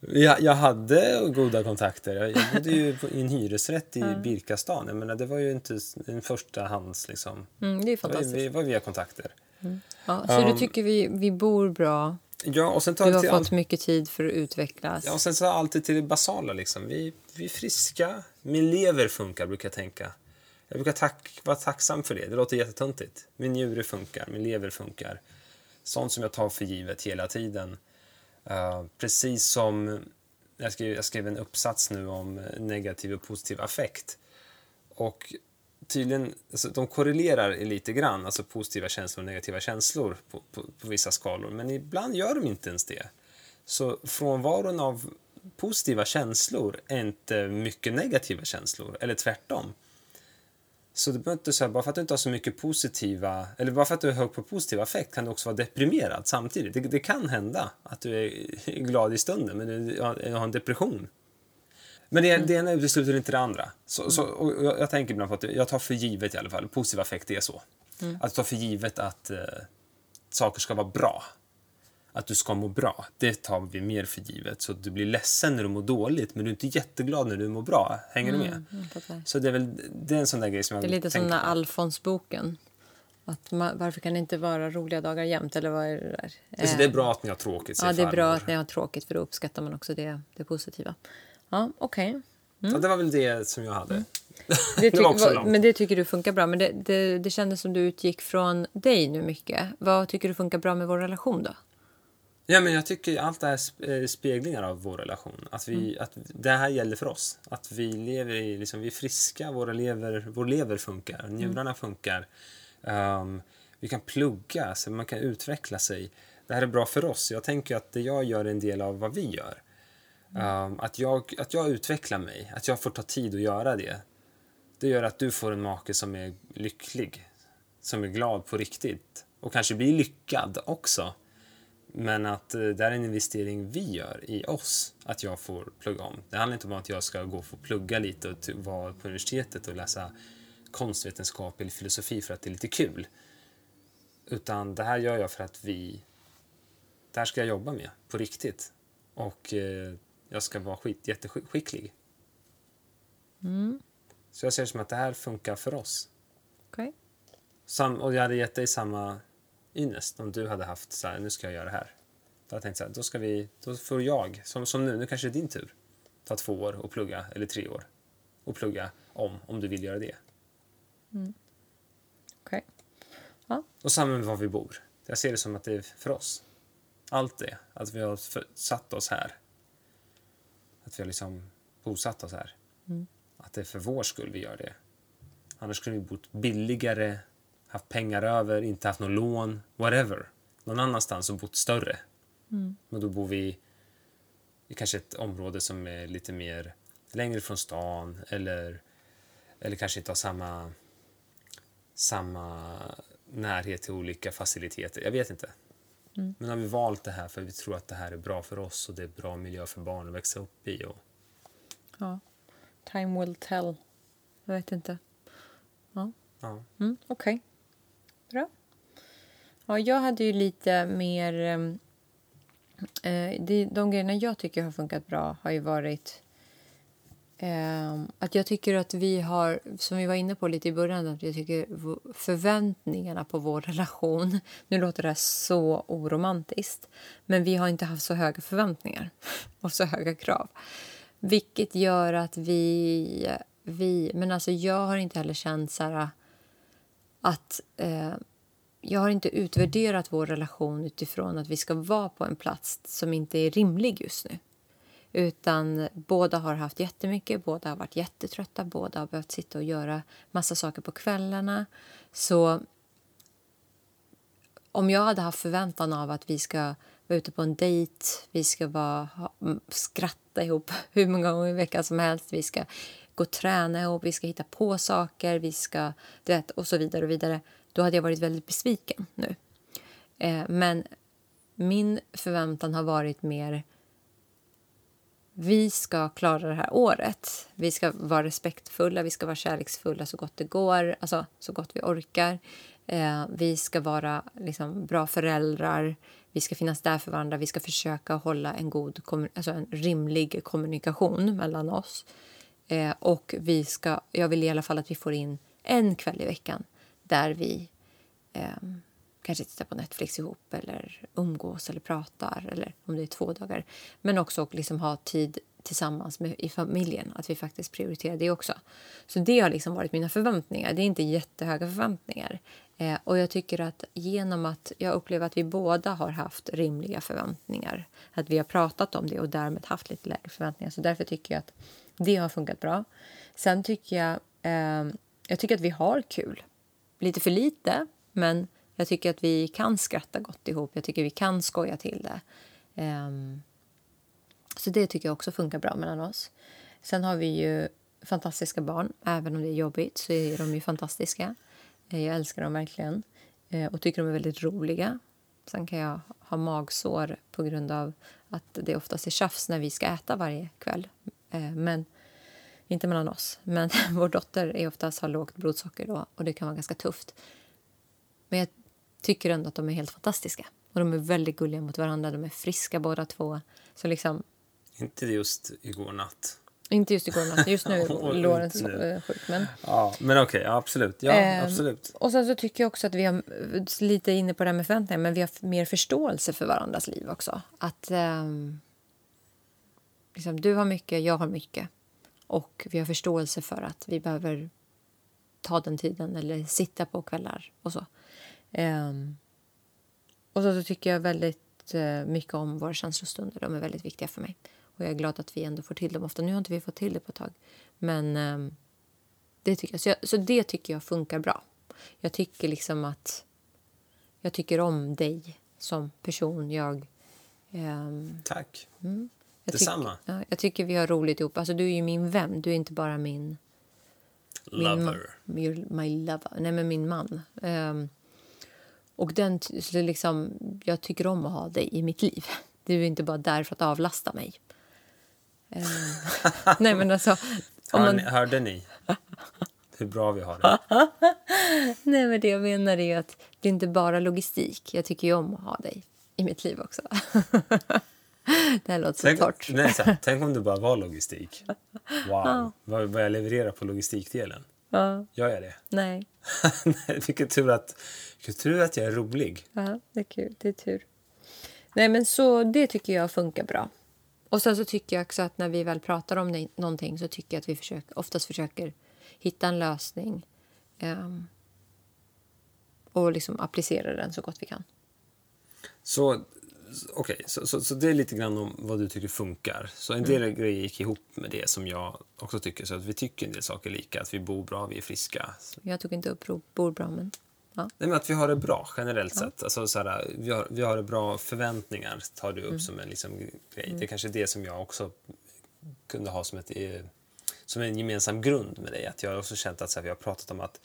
jag, jag hade goda kontakter. Jag, jag bodde ju i en hyresrätt i mm. Birkastan. Jag menar, det var ju inte en första hands... Liksom. Mm, det är fantastiskt. Det var, via kontakter. Mm. Ja, så um, du tycker vi, vi bor bra? Ja, och sen tar Du har fått allt, mycket tid för att utvecklas. ja, och sen så alltid till det basala. Liksom. Vi, vi är friska, min lever funkar, brukar jag tänka. Jag brukar tack, vara tacksam för det. Det låter jättetöntigt. Min njure funkar, min lever funkar. Sånt som jag tar för givet hela tiden. Eh, precis som jag skrev, jag skrev en uppsats nu om negativ och positiv affekt. Och tydligen, alltså, de korrelerar lite grann, alltså positiva känslor och negativa känslor på, på, på vissa skalor, men ibland gör de inte ens det. Så frånvaron av positiva känslor är inte mycket negativa känslor, eller tvärtom. Så det behöver inte säga, bara för att du inte har så mycket positiva, eller bara för att du är hög på positiv affekt kan du också vara deprimerad samtidigt. Det, det kan hända att du är glad i stunden, men du har en depression. Men det, det ena utesluter inte det andra. Så, så, och jag, jag tänker ibland på att jag tar för givet i alla fall, positiv affekt är så. Att ta för givet att eh, saker ska vara bra. Att du ska må bra, det tar vi mer för givet. Så att du blir ledsen när du mår dåligt, men du är inte jätteglad när du mår bra. Hänger du med? Fattar. Så det är väl det är en sån där grej som jag Det är lite som den. Alfons-boken. Att man, varför kan det inte vara roliga dagar jämt? Eller vad är det där? Alltså, det är bra att ni har tråkigt, Ja, det är bra att ni har tråkigt för då uppskattar man också det, det positiva. Ja, okej. Ja, det var väl det som jag hade. Det Det tyck- var också långt. men det tycker du funkar bra. Men det, det, det kändes som du utgick från dig nu mycket. Vad tycker du funkar bra med vår relation då? Ja, men jag tycker allt det här sp- eh, speglingar av vår relation. Att, vi, Mm. att det här gäller för oss. Att vi lever i, liksom, vi är friska, våra lever, vår lever funkar, Mm. njurarna funkar. Ehm, vi kan plugga, så man kan utveckla sig. Det här är bra för oss. Jag tänker att det jag gör är en del av vad vi gör. Um, att, jag, att jag utvecklar mig, att jag får ta tid att göra det. Det gör att du får en make som är lycklig, som är glad på riktigt och kanske blir lyckad också. Men att eh, det är en investering vi gör i oss, att jag får plugga om. Det handlar inte om att jag ska gå och få plugga lite och vara på universitetet och läsa konstvetenskap eller filosofi för att det är lite kul. Utan det här gör jag för att vi... Det här ska jag jobba med på riktigt. Och eh, jag ska vara skit, jätteskicklig. Så jag ser det som att det här funkar för oss. Okej. Sam, och jag hade gett dig samma ynnest om du hade haft så här, nu ska jag göra det här. Då hade jag tänkt så här, då ska vi, då får jag, som, som nu, nu kanske det är din tur, ta två år och plugga, eller tre år, och plugga om, om du vill göra det. Okej. Och samma med var vi bor. Jag ser det som att det är för oss. Allt det, att vi har för, satt oss här. Att vi har liksom bosatt oss här. Att det är för vår skull vi gör det. Annars skulle vi bott billigare, haft pengar över, inte haft någon lån, whatever. Någon annanstans och bott större. Men då bor vi i kanske ett område som är lite mer längre från stan eller, eller kanske inte har samma, samma närhet till olika faciliteter. Jag vet inte. Men har vi valt det här för vi tror att det här är bra för oss och det är bra miljö för barn att växa upp i. Och, Ja. Time will tell. Jag vet inte. Ja. ja. Mm, Okej. Bra. Ja, jag hade ju lite mer... ehm, Eh, det, de grejerna jag tycker har funkat bra har ju varit Ehm, att jag tycker att vi har, som vi var inne på lite i början, att jag tycker förväntningarna på vår relation, nu låter det här så oromantiskt, men vi har inte haft så höga förväntningar och så höga krav. Vilket gör att vi, vi men alltså jag har inte heller känt så här att eh, jag har inte utvärderat vår relation utifrån att vi ska vara på en plats som inte är rimlig just nu. Utan båda har haft jättemycket, båda har varit jättetrötta, båda har behövt sitta och göra massa saker på kvällarna. Så om jag hade haft förväntan av att vi ska vara ute på en dejt, vi ska bara ha, skratta ihop hur många gånger i veckan som helst, vi ska gå och träna ihop, vi ska hitta på saker, vi ska, du vet, och så vidare och vidare. Då hade jag varit väldigt besviken nu. Eh, men min förväntan har varit mer vi ska klara det här året. Vi ska vara respektfulla, vi ska vara kärleksfulla så gott det går, alltså så gott vi orkar. Eh, vi ska vara liksom, bra föräldrar, vi ska finnas där för varandra, vi ska försöka hålla en god, alltså en rimlig kommunikation mellan oss. Eh, och vi ska, jag vill i alla fall att vi får in en kväll i veckan där vi eh, kanske tittar på Netflix ihop eller umgås eller pratar eller om det är två dagar. Men också att liksom ha tid tillsammans med, i familjen, att vi faktiskt prioriterar det också. Så det har liksom varit mina förväntningar. Det är inte jättehöga förväntningar. Eh, och jag tycker att genom att jag upplever att vi båda har haft rimliga förväntningar, att vi har pratat om det och därmed haft lite lägre förväntningar. Så därför tycker jag att det har funkat bra. Sen tycker jag, eh, jag tycker att vi har kul. Lite för lite, men jag tycker att vi kan skratta gott ihop. Jag tycker vi kan skoja till det. Um, så det tycker jag också funkar bra mellan oss. Sen har vi ju fantastiska barn. Även om det är jobbigt så är de ju fantastiska. Eh, jag älskar dem verkligen eh, och tycker de är väldigt roliga. Sen kan jag ha magsår på grund av att det oftast är tjafs när vi ska äta varje kväll. Eh, men inte mellan oss. Men vår dotter är oftast har lågt blodsocker då och det kan vara ganska tufft. Men jag tycker ändå att de är helt fantastiska. Och de är väldigt gulliga mot varandra. De är friska båda två. Så liksom... Inte just igår natt. Inte just igår natt. Just nu är Lorentz sjuk. Men, ja, men okej, okay, absolut. Ja, eh, absolut. Och sen så tycker jag också att vi har lite inne på det här med förväntningar, men vi har mer förståelse för varandras liv också. Att eh, liksom, du har mycket, jag har mycket. Och vi har förståelse för att vi behöver ta den tiden eller sitta på kvällar och så. Eh, och så, så tycker jag väldigt eh, mycket om våra känslostunder. De är väldigt viktiga för mig. Och jag är glad att vi ändå får till dem ofta. Nu har inte vi fått till det på ett tag. Men eh, det tycker jag. Så, jag. så, det tycker jag funkar bra. Jag tycker liksom att jag tycker om dig som person. Jag... Eh, Tack. Mm, jag Detsamma. Tyck, ja, jag tycker vi har roligt ihop. Alltså, du är ju min vän. Du är inte bara min... Lover. Min, my lover. Nej, men min man. Um, och den, liksom, jag tycker om att ha dig i mitt liv. Du är inte bara där för att avlasta mig. Eh, nej, men alltså... Hör, man... Hörde ni hur bra vi har det? nej, men det jag menar är att det är inte bara logistik. Jag tycker om att ha dig i mitt liv också. det här låter så tänk, torrt. Nej, så här, tänk om det bara var logistik. Wow, ja. vad, vad jag levererar på logistikdelen. Ja. Gör jag det? Nej. vilken, tur att, vilken tur att jag är rolig. Ja, det är kul. Det är tur. Nej, men så det tycker jag funkar bra. Och sen så tycker jag också att när vi väl pratar om det, någonting så tycker jag att vi försöker, oftast försöker hitta en lösning um, och liksom applicera den så gott vi kan. Så okay, så, så, så, det är lite grann om vad du tycker funkar. Så en del mm. grejer gick ihop med det som jag också tycker. Så att vi tycker en del saker lika, att vi bor bra, vi är friska. Jag tog inte upp bor bra, men... Ja. Nej, men att vi har det bra generellt ja. sett. Alltså, så här, vi, har, vi har bra förväntningar, tar du upp mm. som en liksom, grej. Mm. Det är kanske det som jag också kunde ha som, ett, eh, som en gemensam grund med dig. Att jag har också känt att så här, vi har pratat om att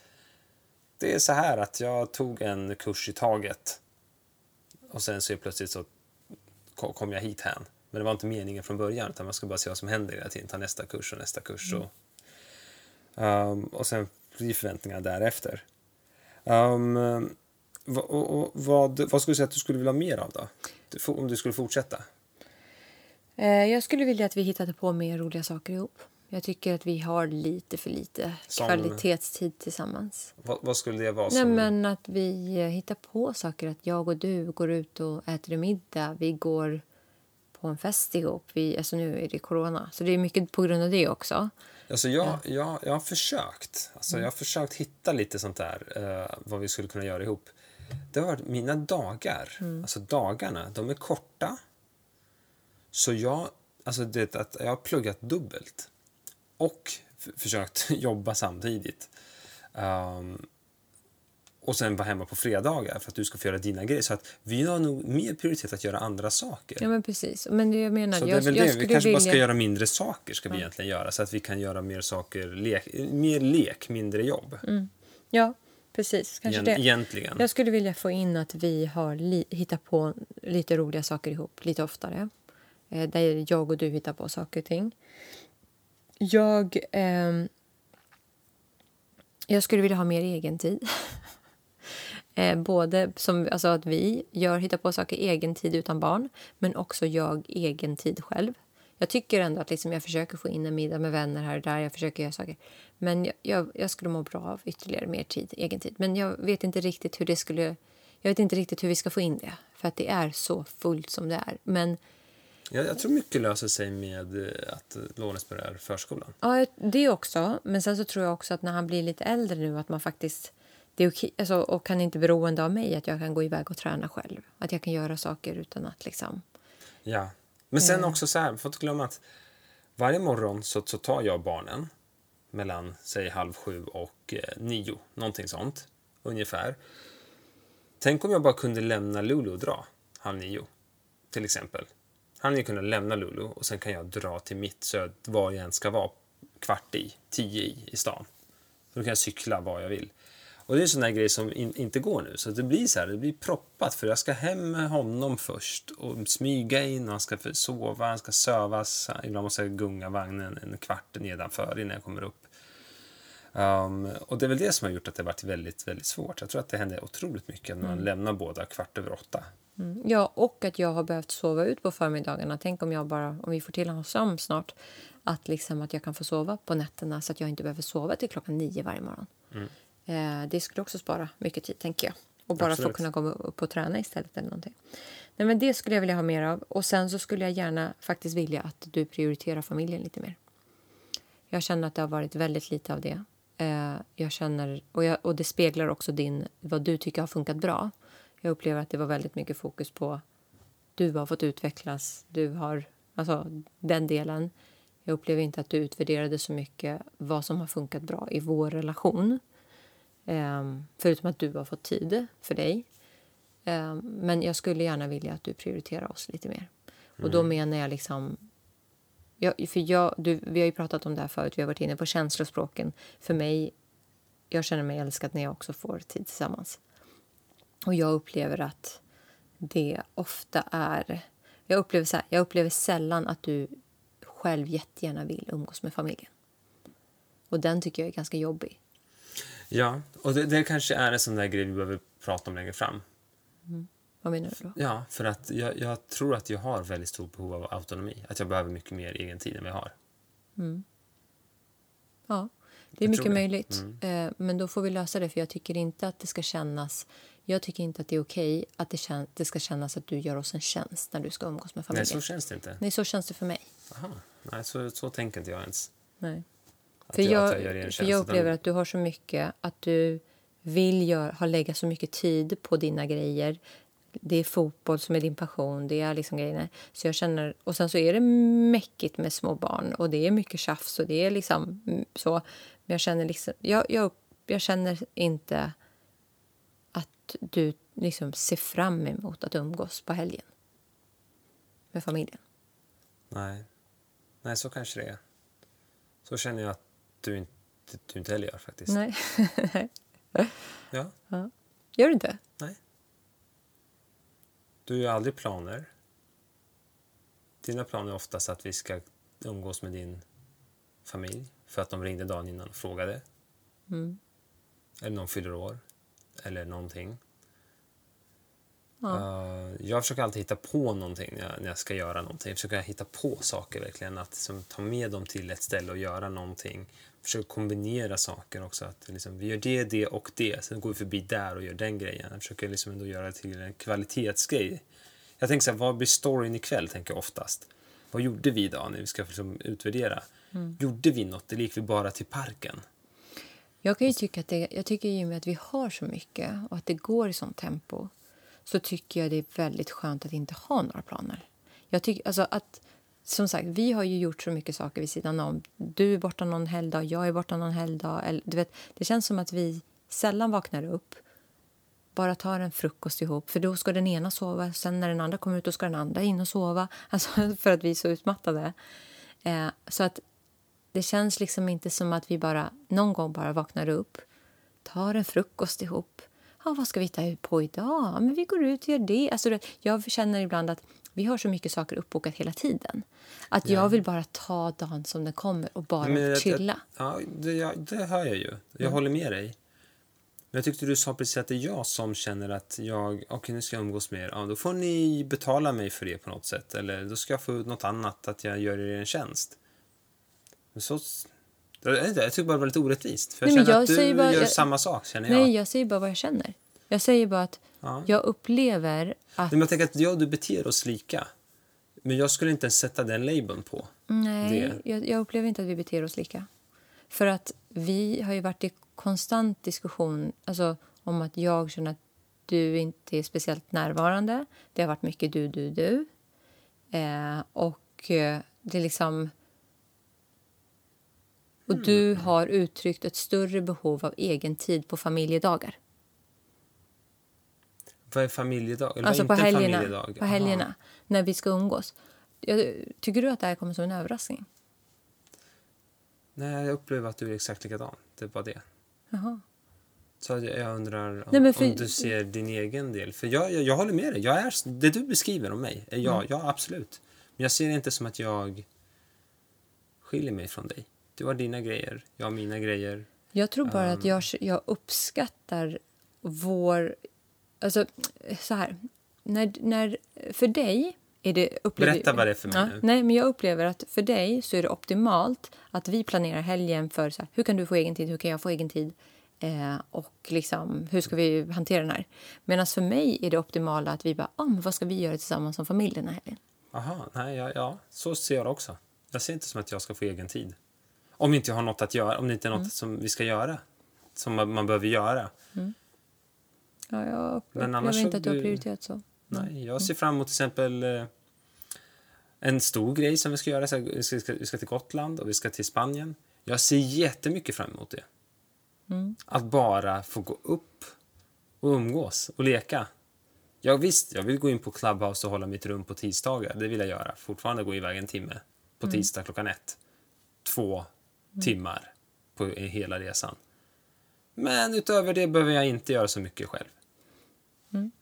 det är så här att jag tog en kurs i taget och sen så plötsligt så kom jag hit hän. Men det var inte meningen från början utan man ska bara se vad som händer hela tiden. Ta nästa kurs och nästa kurs. Mm. Och, um, och sen blir förväntningarna därefter. Ehm, um, och, och, och, vad, vad skulle du säga att du skulle vilja ha mer av då? Om du skulle fortsätta? Eh, jag skulle vilja att vi hittade på mer roliga saker ihop. Jag tycker att vi har lite för lite som, kvalitetstid tillsammans. Vad, vad, skulle det vara? Som... Nej, men att vi eh, hittar på saker. Att jag och du går ut och äter middag. Vi går på en fest ihop. Vi, alltså nu är det corona, så det är mycket på grund av det också. Alltså jag, ja. jag, jag har försökt. Alltså mm. Jag har försökt hitta lite sånt där, uh, vad vi skulle kunna göra ihop. Det har varit mina dagar, mm. alltså dagarna, de är korta. Så jag, alltså det, att jag har pluggat dubbelt och försökt jobba samtidigt. Um, och sen vara hemma på fredagar för att du ska få göra dina grejer. Så att vi har nog mer prioritet att göra andra saker. Ja, men precis. Men det jag menar, så jag, det är väl det. Vi kanske vilja... bara ska göra mindre saker ska vi egentligen göra så att vi kan göra mer saker, lek, mer lek, mindre jobb. Mm. Ja, precis. Kanske Egent, det. Egentligen. Jag skulle vilja få in att vi har hittat på lite roliga saker ihop lite oftare. Eh, där jag och du hittar på saker och ting. Jag... Eh, jag skulle vilja ha mer egen tid. Eh, både som, alltså att vi gör, hittar på saker egen tid utan barn, men också jag egen tid själv. Jag tycker ändå att liksom jag försöker få in en middag med vänner här och där. Jag försöker göra saker. Men jag, jag, jag skulle må bra av ytterligare mer tid, egen tid. Men jag vet inte riktigt hur det skulle Jag vet inte riktigt hur vi ska få in det, för att det är så fullt som det är. Men jag, jag tror mycket löser sig med eh, att Lawrence börjar förskolan. Ja, det också. Men sen så tror jag också att när han blir lite äldre nu att man faktiskt... Det är okej, alltså, och han är inte beroende av mig, att jag kan gå iväg och träna själv. Att jag kan göra saker utan att liksom... Ja. Men sen också så här, får inte glömma att varje morgon så, så tar jag barnen mellan, säg halv sju och eh, nio, någonting sånt, ungefär. Tänk om jag bara kunde lämna Lulu och dra halv nio, till exempel. Han hade kunnat lämna Lulu och sen kan jag dra till mitt söd var jag än ska vara kvart i, tio i, i stan. Då kan jag cykla var jag vill. Och det är en sån där grej som in, inte går nu. Så det blir så här, det blir proppat för jag ska hem med honom först och smyga in och han ska sova, han ska sövas. Ibland måste jag gunga vagnen en kvart nedanför innan jag kommer upp. Um, och det är väl det som har gjort att det har varit väldigt, väldigt svårt. Jag tror att det händer otroligt mycket när man mm. lämnar båda kvart över åtta. Mm. Ja, och att jag har behövt sova ut på förmiddagarna. Tänk om jag bara, om vi får till honom sömn snart, att, liksom att jag kan få sova på nätterna så att jag inte behöver sova till klockan nio varje morgon. Mm. Eh, det skulle också spara mycket tid, tänker jag. Och bara Absolut. få kunna gå upp och träna istället eller någonting. Nej, men det skulle jag vilja ha mer av. Och sen så skulle jag gärna faktiskt vilja att du prioriterar familjen lite mer. Jag känner att det har varit väldigt lite av det. Eh, jag känner, och, jag, och det speglar också din, vad du tycker har funkat bra. Jag upplever att det var väldigt mycket fokus på du har fått utvecklas, du har, alltså den delen. Jag upplever inte att du utvärderade så mycket vad som har funkat bra i vår relation. Um, förutom att du har fått tid för dig. Um, men jag skulle gärna vilja att du prioriterar oss lite mer. Mm. Och då mm. menar jag liksom... Jag, för jag, du, vi har ju pratat om det här förut, vi har varit inne på känslospråken. För mig, jag känner mig älskad när jag också får tid tillsammans. Och jag upplever att det ofta är... Jag upplever, så här, jag upplever sällan att du själv jättegärna vill umgås med familjen. Och den tycker jag är ganska jobbig. Ja, och det, det kanske är en sån där grej vi behöver prata om längre fram. Mm. Vad menar du då? Ja, för att jag, jag, tror att jag har väldigt stort behov av autonomi. Att jag behöver mycket mer egen tid än vad jag har. Mm. Ja, det är jag mycket möjligt. Mm. Eh, men då får vi lösa det, för jag tycker inte att det ska kännas jag tycker inte att det är okej att det, kän det ska kännas att du gör oss en tjänst när du ska umgås med familjen. Nej, så känns det inte. Nej, så känns det för mig. Aha. Nej, så, så tänker inte jag ens. Nej. för jag, jag för jag upplever att du har så mycket, att du vill gör, ha lägga så mycket tid på dina grejer. Det är fotboll som är din passion. det är liksom grejerna. Så jag känner, och sen så är det mäckigt med små barn och det är mycket tjafs och det är liksom så. Men jag känner liksom, jag, jag, jag känner inte du liksom ser fram emot att umgås på helgen med familjen. Nej, Nej så kanske det är. Så känner jag att du inte, du inte heller gör faktiskt. Nej. ja. ja. Gör du inte? Nej. Du gör aldrig planer. Dina planer är oftast att vi ska umgås med din familj för att de ringde dagen innan och frågade. Mm. Eller någon fyller år eller någonting. Ja. Uh, jag försöker alltid hitta på någonting när jag, när jag, ska göra någonting. Jag försöker hitta på saker verkligen. Att liksom, ta med dem till ett ställe och göra någonting. Försöker kombinera saker också. Att liksom, vi gör det, det och det. Sen går vi förbi där och gör den grejen. Jag försöker liksom ändå göra det till en kvalitetsgrej. Jag tänker så här, vad blir storyn ikväll? Tänker jag oftast. Vad gjorde vi idag när vi ska liksom utvärdera? Mm. Gjorde vi något eller gick vi bara till parken? Jag kan ju tycka att det, jag tycker ju med att vi har så mycket och att det går i sånt tempo så tycker jag det är väldigt skönt att inte ha några planer. Jag tycker alltså att som sagt, vi har ju gjort så mycket saker vid sidan om. Du är borta någon helgdag, jag är borta någon helgdag. Eller, du vet, det känns som att vi sällan vaknar upp, bara tar en frukost ihop. För då ska den ena sova, sen när den andra kommer ut då ska den andra in och sova. Alltså för att vi är så utmattade. Eh, så att det känns liksom inte som att vi bara någon gång bara vaknar upp, tar en frukost ihop. Ja, vad ska vi ta ut på idag? Men vi går ut och gör det. Alltså, jag känner ibland att vi har så mycket saker uppbokat hela tiden. Att ja. jag vill bara ta dagen som den kommer och bara Men, chilla. ja, det, ja, det hör jag ju. Jag mm. håller med dig. Men jag tyckte du sa precis att det är jag som känner att jag, okej okay, nu ska jag umgås med er. Ja, då får ni betala mig för det på något sätt. Eller då ska jag få ut något annat, att jag gör er en tjänst. Men så... Jag, jag tycker bara det var lite orättvist. För jag nej, känner jag att du bara, gör jag, samma sak, känner jag. Nej, jag säger bara vad jag känner. Jag säger bara att Ja. jag upplever att... Men jag tänker att jag och du beter oss lika. Men jag skulle inte ens sätta den labeln på. Nej, jag, jag upplever inte att vi beter oss lika. För att vi har ju varit i konstant diskussion alltså, om att jag känner att du inte är speciellt närvarande. Det har varit mycket du, du, du. Eh, och eh, det är liksom... Och du har uttryckt ett större behov av egen tid på familjedagar. Vad är familjedag? Eller Alltså på helgerna, familjedag? på helgerna när vi ska umgås. Jag, tycker du att det här kommer som en överraskning? Nej, jag upplever att du är exakt likadan. Det är bara det. Jaha. Så jag, jag undrar om, Nej, för- om du ser din egen del. För jag, jag, jag håller med dig. Jag är, det du beskriver om mig är jag, Mm. ja absolut. Men jag ser det inte som att jag skiljer mig från dig. Du har dina grejer, jag har mina grejer. Jag tror bara Ehm. att jag, jag uppskattar vår... Alltså, så här. När, när, för dig är det... Upplever, Berätta vad det är för mig ja, nu. Nej, men jag upplever att för dig så är det optimalt att vi planerar helgen för så här, hur kan du få egen tid, hur kan jag få egen tid eh, och liksom, hur ska vi hantera den här. Medan för mig är det optimala att vi bara, men vad ska vi göra tillsammans som familj den här helgen? Aha, nej, ja, ja, så ser jag det också. Jag ser inte som att jag ska få egen tid. Om inte jag har något att göra, om det inte är Mm. något som vi ska göra. Som man, man behöver göra. Ja, jag upplever inte att du har prioriterat så. Nej, jag ser fram emot till exempel eh, en stor grej som vi ska göra. Vi ska, vi ska- vi till Gotland och vi ska till Spanien. Jag ser jättemycket fram emot det. Mm. Att bara få gå upp och umgås och leka. Ja, visst, jag vill gå in på Clubhouse och hålla mitt rum på tisdagar. Det vill jag göra. Fortfarande gå iväg en timme på Mm. tisdag klockan ett. Två timmar på hela resan. Men utöver det behöver jag inte göra så mycket själv.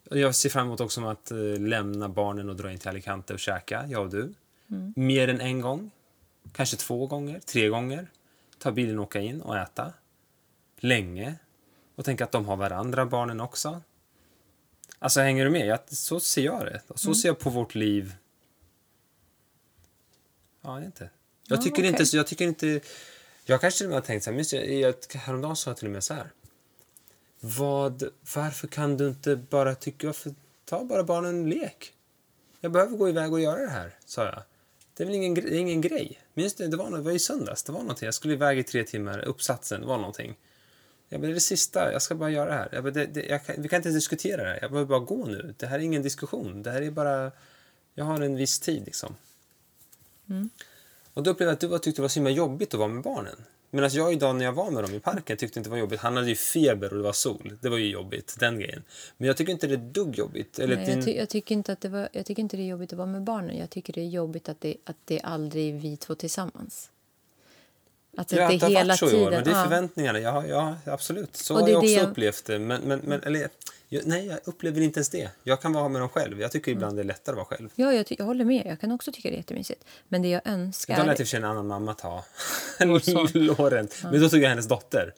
Och Jag ser fram emot också att eh, lämna barnen och dra in till Alicante och käka, jag och du. Mer än en gång. Kanske två gånger, tre gånger. Ta bilen och åka in och äta. Länge. Och tänka att de har varandra, barnen också. Alltså, hänger du med? Jag, så ser jag det. Och så ser jag på vårt liv. Ja, inte. Jag Ja, tycker okej. inte... Jag tycker inte... Jag kanske till och med har tänkt så här, minns jag, jag, häromdagen sa jag till och med så här. Vad, varför kan du inte bara tycka, varför, ta bara barnen och lek. Jag behöver gå iväg och göra det här, sa jag. Det är väl ingen, det ingen grej. Minns du, det var, det var i söndags, det var någonting. Jag skulle iväg i tre timmar, uppsatsen, det var någonting. Jag bara, det är det sista, jag ska bara göra det här. Jag bara, det, det, jag kan, vi kan inte ens diskutera det här, jag behöver bara gå nu. Det här är ingen diskussion, det här är bara, jag har en viss tid liksom. Mm. Och då upplevde jag att du var, tyckte det var så himla jobbigt att vara med barnen. Medan jag idag när jag var med dem i parken tyckte inte det var jobbigt. Han hade ju feber och det var sol. Det var ju jobbigt, den grejen. Men jag tycker inte det är dugg jobbigt. Eller Nej, din... jag, ty- jag, tycker inte att det var, jag tycker inte det är jobbigt att vara med barnen. Jag tycker det är jobbigt att det, att det aldrig är vi två tillsammans. Att Ja, det att det har hela varit så i tiden... år, men det är förväntningarna. Ja, ja absolut. Så Och har jag också jag- upplevt det. Men, men, men eller, jag, nej, jag upplever inte ens det. Jag kan vara med dem själv. Jag tycker ibland det är lättare att vara själv. Ja, jag, jag håller med. Jag kan också tycka det är jättemysigt. Men det jag önskar... Idag lät jag i och för sig en annan mamma ta son. Loren. Men då tog jag hennes dotter,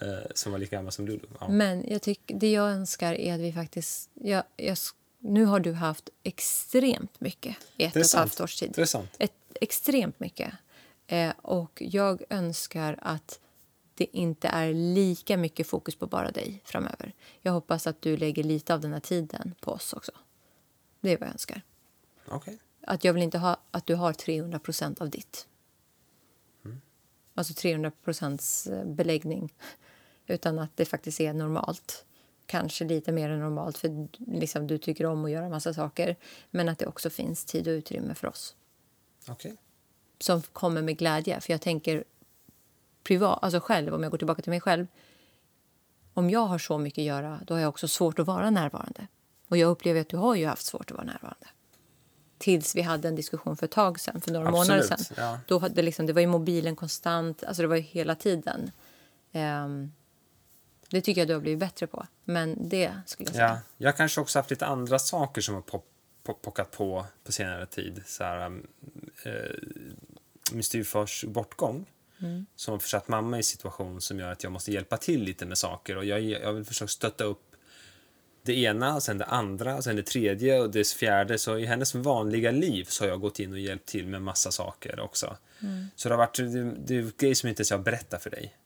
eh, som var lika gammal som Lulu. Ja. Men jag tyck, det jag önskar är att vi faktiskt... Jag, jag, nu har du haft extremt mycket i ett och ett halvt års tid. Det är sant. Ett, extremt mycket. Eh, och jag önskar att det inte är lika mycket fokus på bara dig framöver. Jag hoppas att du lägger lite av den här tiden på oss också. Det är vad jag önskar. Okej. Att jag vill inte ha att du har 300 procent av ditt. Alltså 300 procents eh, beläggning. Utan att det faktiskt är normalt. Kanske lite mer än normalt för liksom, du tycker om att göra massa saker. Men att det också finns tid och utrymme för oss. Okej. Som kommer med glädje. För jag tänker privat, alltså själv, om jag går tillbaka till mig själv. Om jag har så mycket att göra, då har jag också svårt att vara närvarande. Och jag upplever att du har ju haft svårt att vara närvarande. Tills vi hade en diskussion för ett tag sedan, för några Absolut, månader sedan. ja. Då hade liksom, det var ju mobilen konstant, alltså det var ju hela tiden. Ehm, det tycker jag du har blivit bättre på. Men det skulle jag säga. Ja, jag kanske också haft lite andra saker som har pop, pop, pockat på på senare tid. Så här, um, eh, min styvfars bortgång som har försatt mamma i en situation som gör att jag måste hjälpa till lite med saker. Och jag, jag vill försöka stötta upp det ena, sen det andra, sen det tredje och det fjärde. Så i hennes vanliga liv så har jag gått in och hjälpt till med massa saker också. Så det har varit det, det är grejer som inte ens jag berättar för dig.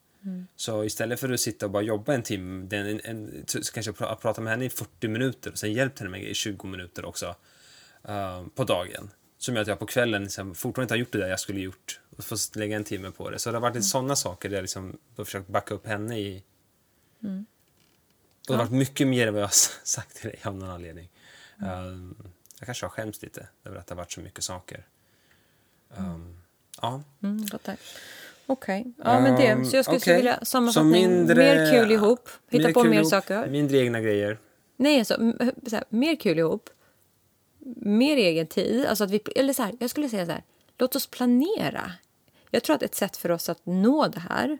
Så istället för att sitta och bara jobba en timme, den, en, en, så kanske jag pra- prata med henne i 40 minuter och sen hjälpt henne med i 20 minuter också uh, på dagen. Som gör att jag på kvällen liksom, fortfarande inte har gjort det där jag skulle gjort och får lägga en timme på det. Så det har varit lite sådana saker där jag liksom har försökt backa upp henne i. Och det har varit mycket mer än vad jag har sagt till dig av någon anledning. Um, jag kanske har skämts lite över att det har varit så mycket saker. Um, ja. Mm. Okej, ja men det. Så jag skulle okej. vilja sammanfattning. mindre- mer kul ihop. Hitta på mer ihop, saker. Mindre egna grejer. Nej, alltså, så här, mer kul ihop. Mer egen tid. Alltså att vi, eller så här, jag skulle säga så här, låt oss planera. Jag tror att ett sätt för oss att nå det här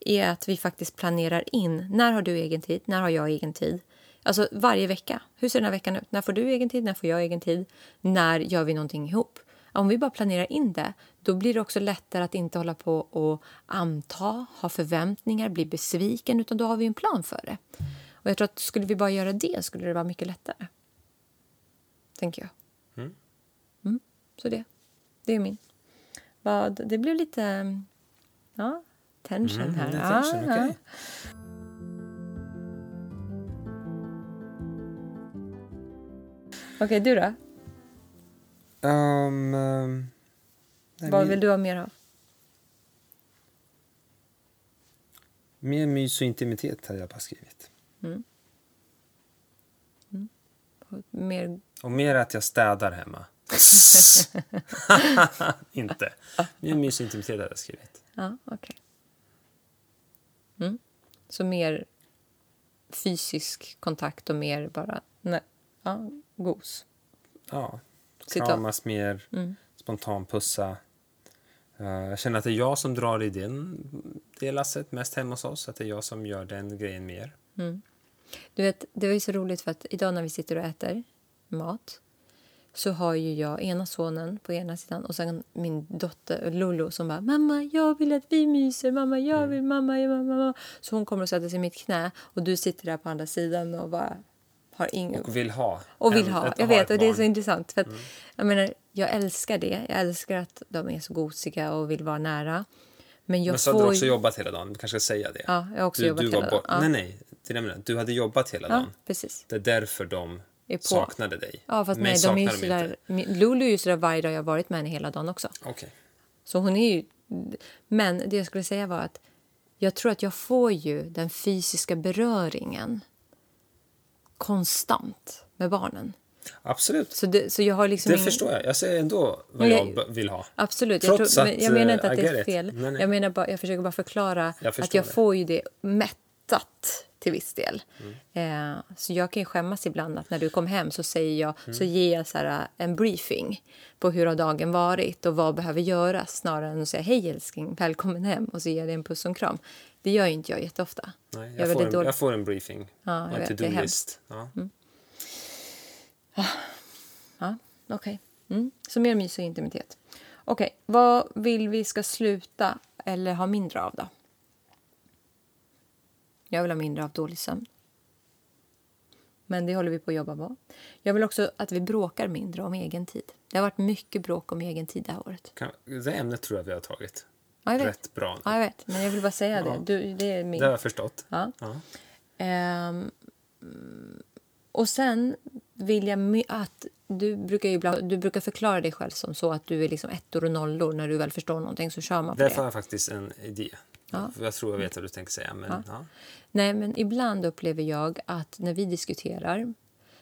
är att vi faktiskt planerar in. När har du egen tid? När har jag egen tid? Alltså varje vecka. Hur ser den här veckan ut? När får du egen tid? När får jag egen tid? När gör vi någonting ihop? Om vi bara planerar in det, då blir det också lättare att inte hålla på och anta, ha förväntningar, bli besviken, utan då har vi en plan för det. Och jag tror att skulle vi bara göra det skulle det vara mycket lättare. Tänker jag. Mm, så det. Det är min. Vad, det blev lite... Ja, tension Mm, här. är Ja, tension, ja. okej. Okej, du då? Um, um, Vad vill du ha mer av? Mer mys och intimitet hade jag bara skrivit. Mer... Och mer att jag städar hemma. Inte. Mys och intimitet hade jag skrivit. Ja, okej. Mm. Så mer fysisk kontakt och mer bara... Nej. Ja, gos. Ja. Kramas mer, Mm. spontanpussa. Uh, jag känner att det är jag som drar i den, det lasset mest hemma hos oss. Att det är jag som gör den grejen mer. Du vet, det var ju så roligt för att idag när vi sitter och äter mat så har ju jag ena sonen på ena sidan och sen min dotter Lolo som bara “mamma, jag vill att vi myser, mamma, jag vill, mamma, jag, mamma, mamma”. Så hon kommer och sätter sig i mitt knä och du sitter där på andra sidan och bara har ingen... Och vill ha. Och vill ha. Jag vet, och det är så intressant. För att, jag, menar, jag älskar det. Jag älskar att de är så gosiga och vill vara nära. Men jag Men så får hade du också jobbat hela dagen. Du kanske ska säga det. Ja, jag har också du, jobbat du hela dagen. bort. Ja. Nej, nej. Det är det. Du hade jobbat hela Ja, dagen. precis. Det är därför de Är på. saknade dig. Ja, fast nej, de är ju sådär, Lulu är ju sådär varje dag jag har varit med henne hela dagen också. Okej. Så hon är ju... Men det jag skulle säga var att jag tror att jag får ju den fysiska beröringen konstant med barnen. Absolut. Så, det, så jag har liksom Det ingen- förstår jag. Jag säger ändå vad jag, jag- vill ha. Absolut. Jag, Trots tror, att, men jag menar inte eh, att det är it. fel. Nej. Jag, menar bara, jag försöker bara förklara Jag att jag det. får ju det mättat till viss del. Mm. Eh, så jag kan ju skämmas ibland att när du kom hem så säger jag, Mm. så ger jag så här, eh, en briefing på hur har dagen varit och vad behöver göras snarare än att säga hej älskling, välkommen hem och så ger jag dig en puss och en kram. Det gör inte jag jätteofta. Nej, är jag, får en, dålig- jag får en briefing. Ja, jag en vet, det är to-do-list. Ja. Ja, okej. Mm. Så mer mys och intimitet. Okej, vad vill vi ska sluta eller ha mindre av då? Jag vill ha mindre av dålig sömn. Men det håller vi på att jobba på. Jag vill också att vi bråkar mindre om egen tid. Det har varit mycket bråk om egen tid det här året. Kan, det ämnet tror jag vi har tagit Ja, rätt bra nu. Ja, jag vet. Men jag vill bara säga Ja. det. Du, det är min... Det har jag förstått. Ja. Ja. Ehm, och sen vill jag att du brukar ju ibland, du brukar förklara dig själv som så att du är liksom ettor och nollor. När du väl förstår någonting så kör man på Därför har det. jag faktiskt en idé. Ja. Jag tror jag vet vad du tänker säga. Men, ja. Nej, men ibland upplever jag att när vi diskuterar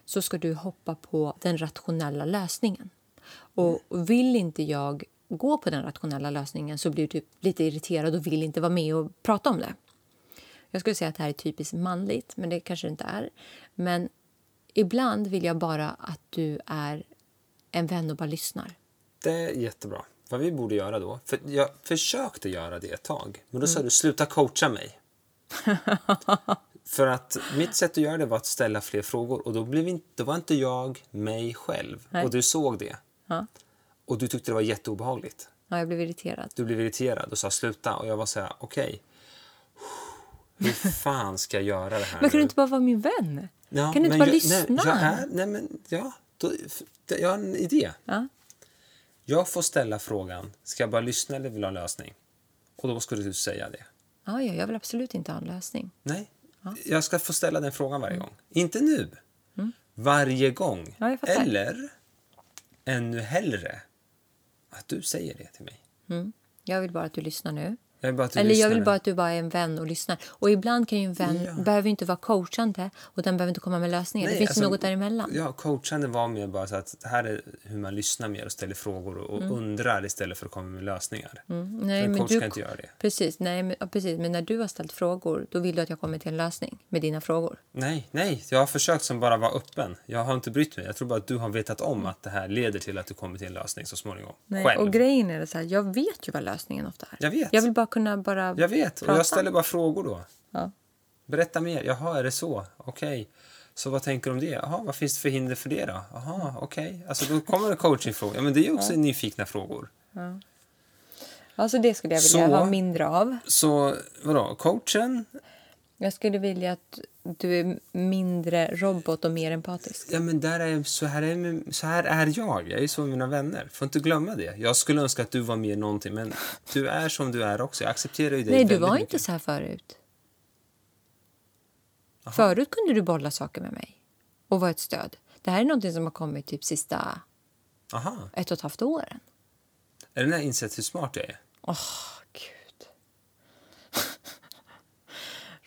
så ska du hoppa på den rationella lösningen. Och vill inte jag gå på den rationella lösningen så blir du typ lite irriterad och vill inte vara med och prata om det. Jag skulle säga att det här är typiskt manligt, men det kanske det inte är. Men ibland vill jag bara att du är en vän och bara lyssnar. Det är jättebra. Vad vi borde göra då, för jag försökte göra det ett tag, men då Mm. sa du sluta coacha mig. för att mitt sätt att göra det var att ställa fler frågor och då, blev inte, då var inte jag mig själv. Nej. Och du såg det. Ja. Och du tyckte det var jätteobehagligt. Ja, jag blev irriterad. Du blev irriterad och sa sluta och jag var så här, okej. Hur fan ska jag göra det här Men kan nu? du inte bara vara min vän? Ja, kan du inte bara jag, lyssna? Nej, jag är, nej men ja, då, jag har en idé. Ja. Jag får ställa frågan, ska jag bara lyssna eller vill ha en lösning? Och då skulle du säga det. Ja, ja, jag vill absolut inte ha en lösning. Nej. Jag ska få ställa den frågan varje gång. Inte nu. Varje gång. Mm. Ja. Eller, ännu hellre, att du säger det till mig. Mm. Jag vill bara att du lyssnar nu. Jag vill bara att du Eller jag vill bara att du bara är en vän och lyssnar. Och ibland kan ju en vän Ja. behöver inte vara coachande och den behöver inte komma med lösningar. det finns alltså, något däremellan. Ja, coachande var mer bara så att här är hur man lyssnar mer och ställer frågor och undrar istället för att komma med lösningar. Mm, nej, en men coach du, kan inte göra det. Precis, nej, men, ja, precis, men när du har ställt frågor då vill du att jag kommer till en lösning med dina frågor. Nej, nej, jag har försökt som bara vara öppen. Jag har inte brytt mig. Jag tror bara att du har vetat om att det här leder till att du kommer till en lösning så småningom. Nej, Själv. och grejen är det så här, jag vet ju vad lösningen ofta är. Jag vet. Jag vill bara kunna bara... Jag vet, och prata. jag ställer bara frågor då. Ja. Berätta mer. Jaha, är det så? Okej. Så vad tänker du om det? Jaha, vad finns det för hinder för det då? Jaha, okej. Alltså då kommer det coachingfrågor. Ja, men det är ju också nyfikna frågor. Alltså det skulle jag vilja Så- ha mindre av. Så vadå, coachen? Jag skulle vilja att du är mindre robot och mer empatisk. Ja, men där är, så, här är, så här är jag. Jag är med mina vänner. Får inte glömma det. Jag skulle önska att du var mer någonting, men du är som du är också. Jag accepterar ju dig Nej, du var mycket. inte så här förut. Förut kunde du bolla saker med mig och vara ett stöd. Det här är någonting som har kommit typ sista Aha. ett och ett halvt åren. Är det när jag insett hur smart jag är? Åh,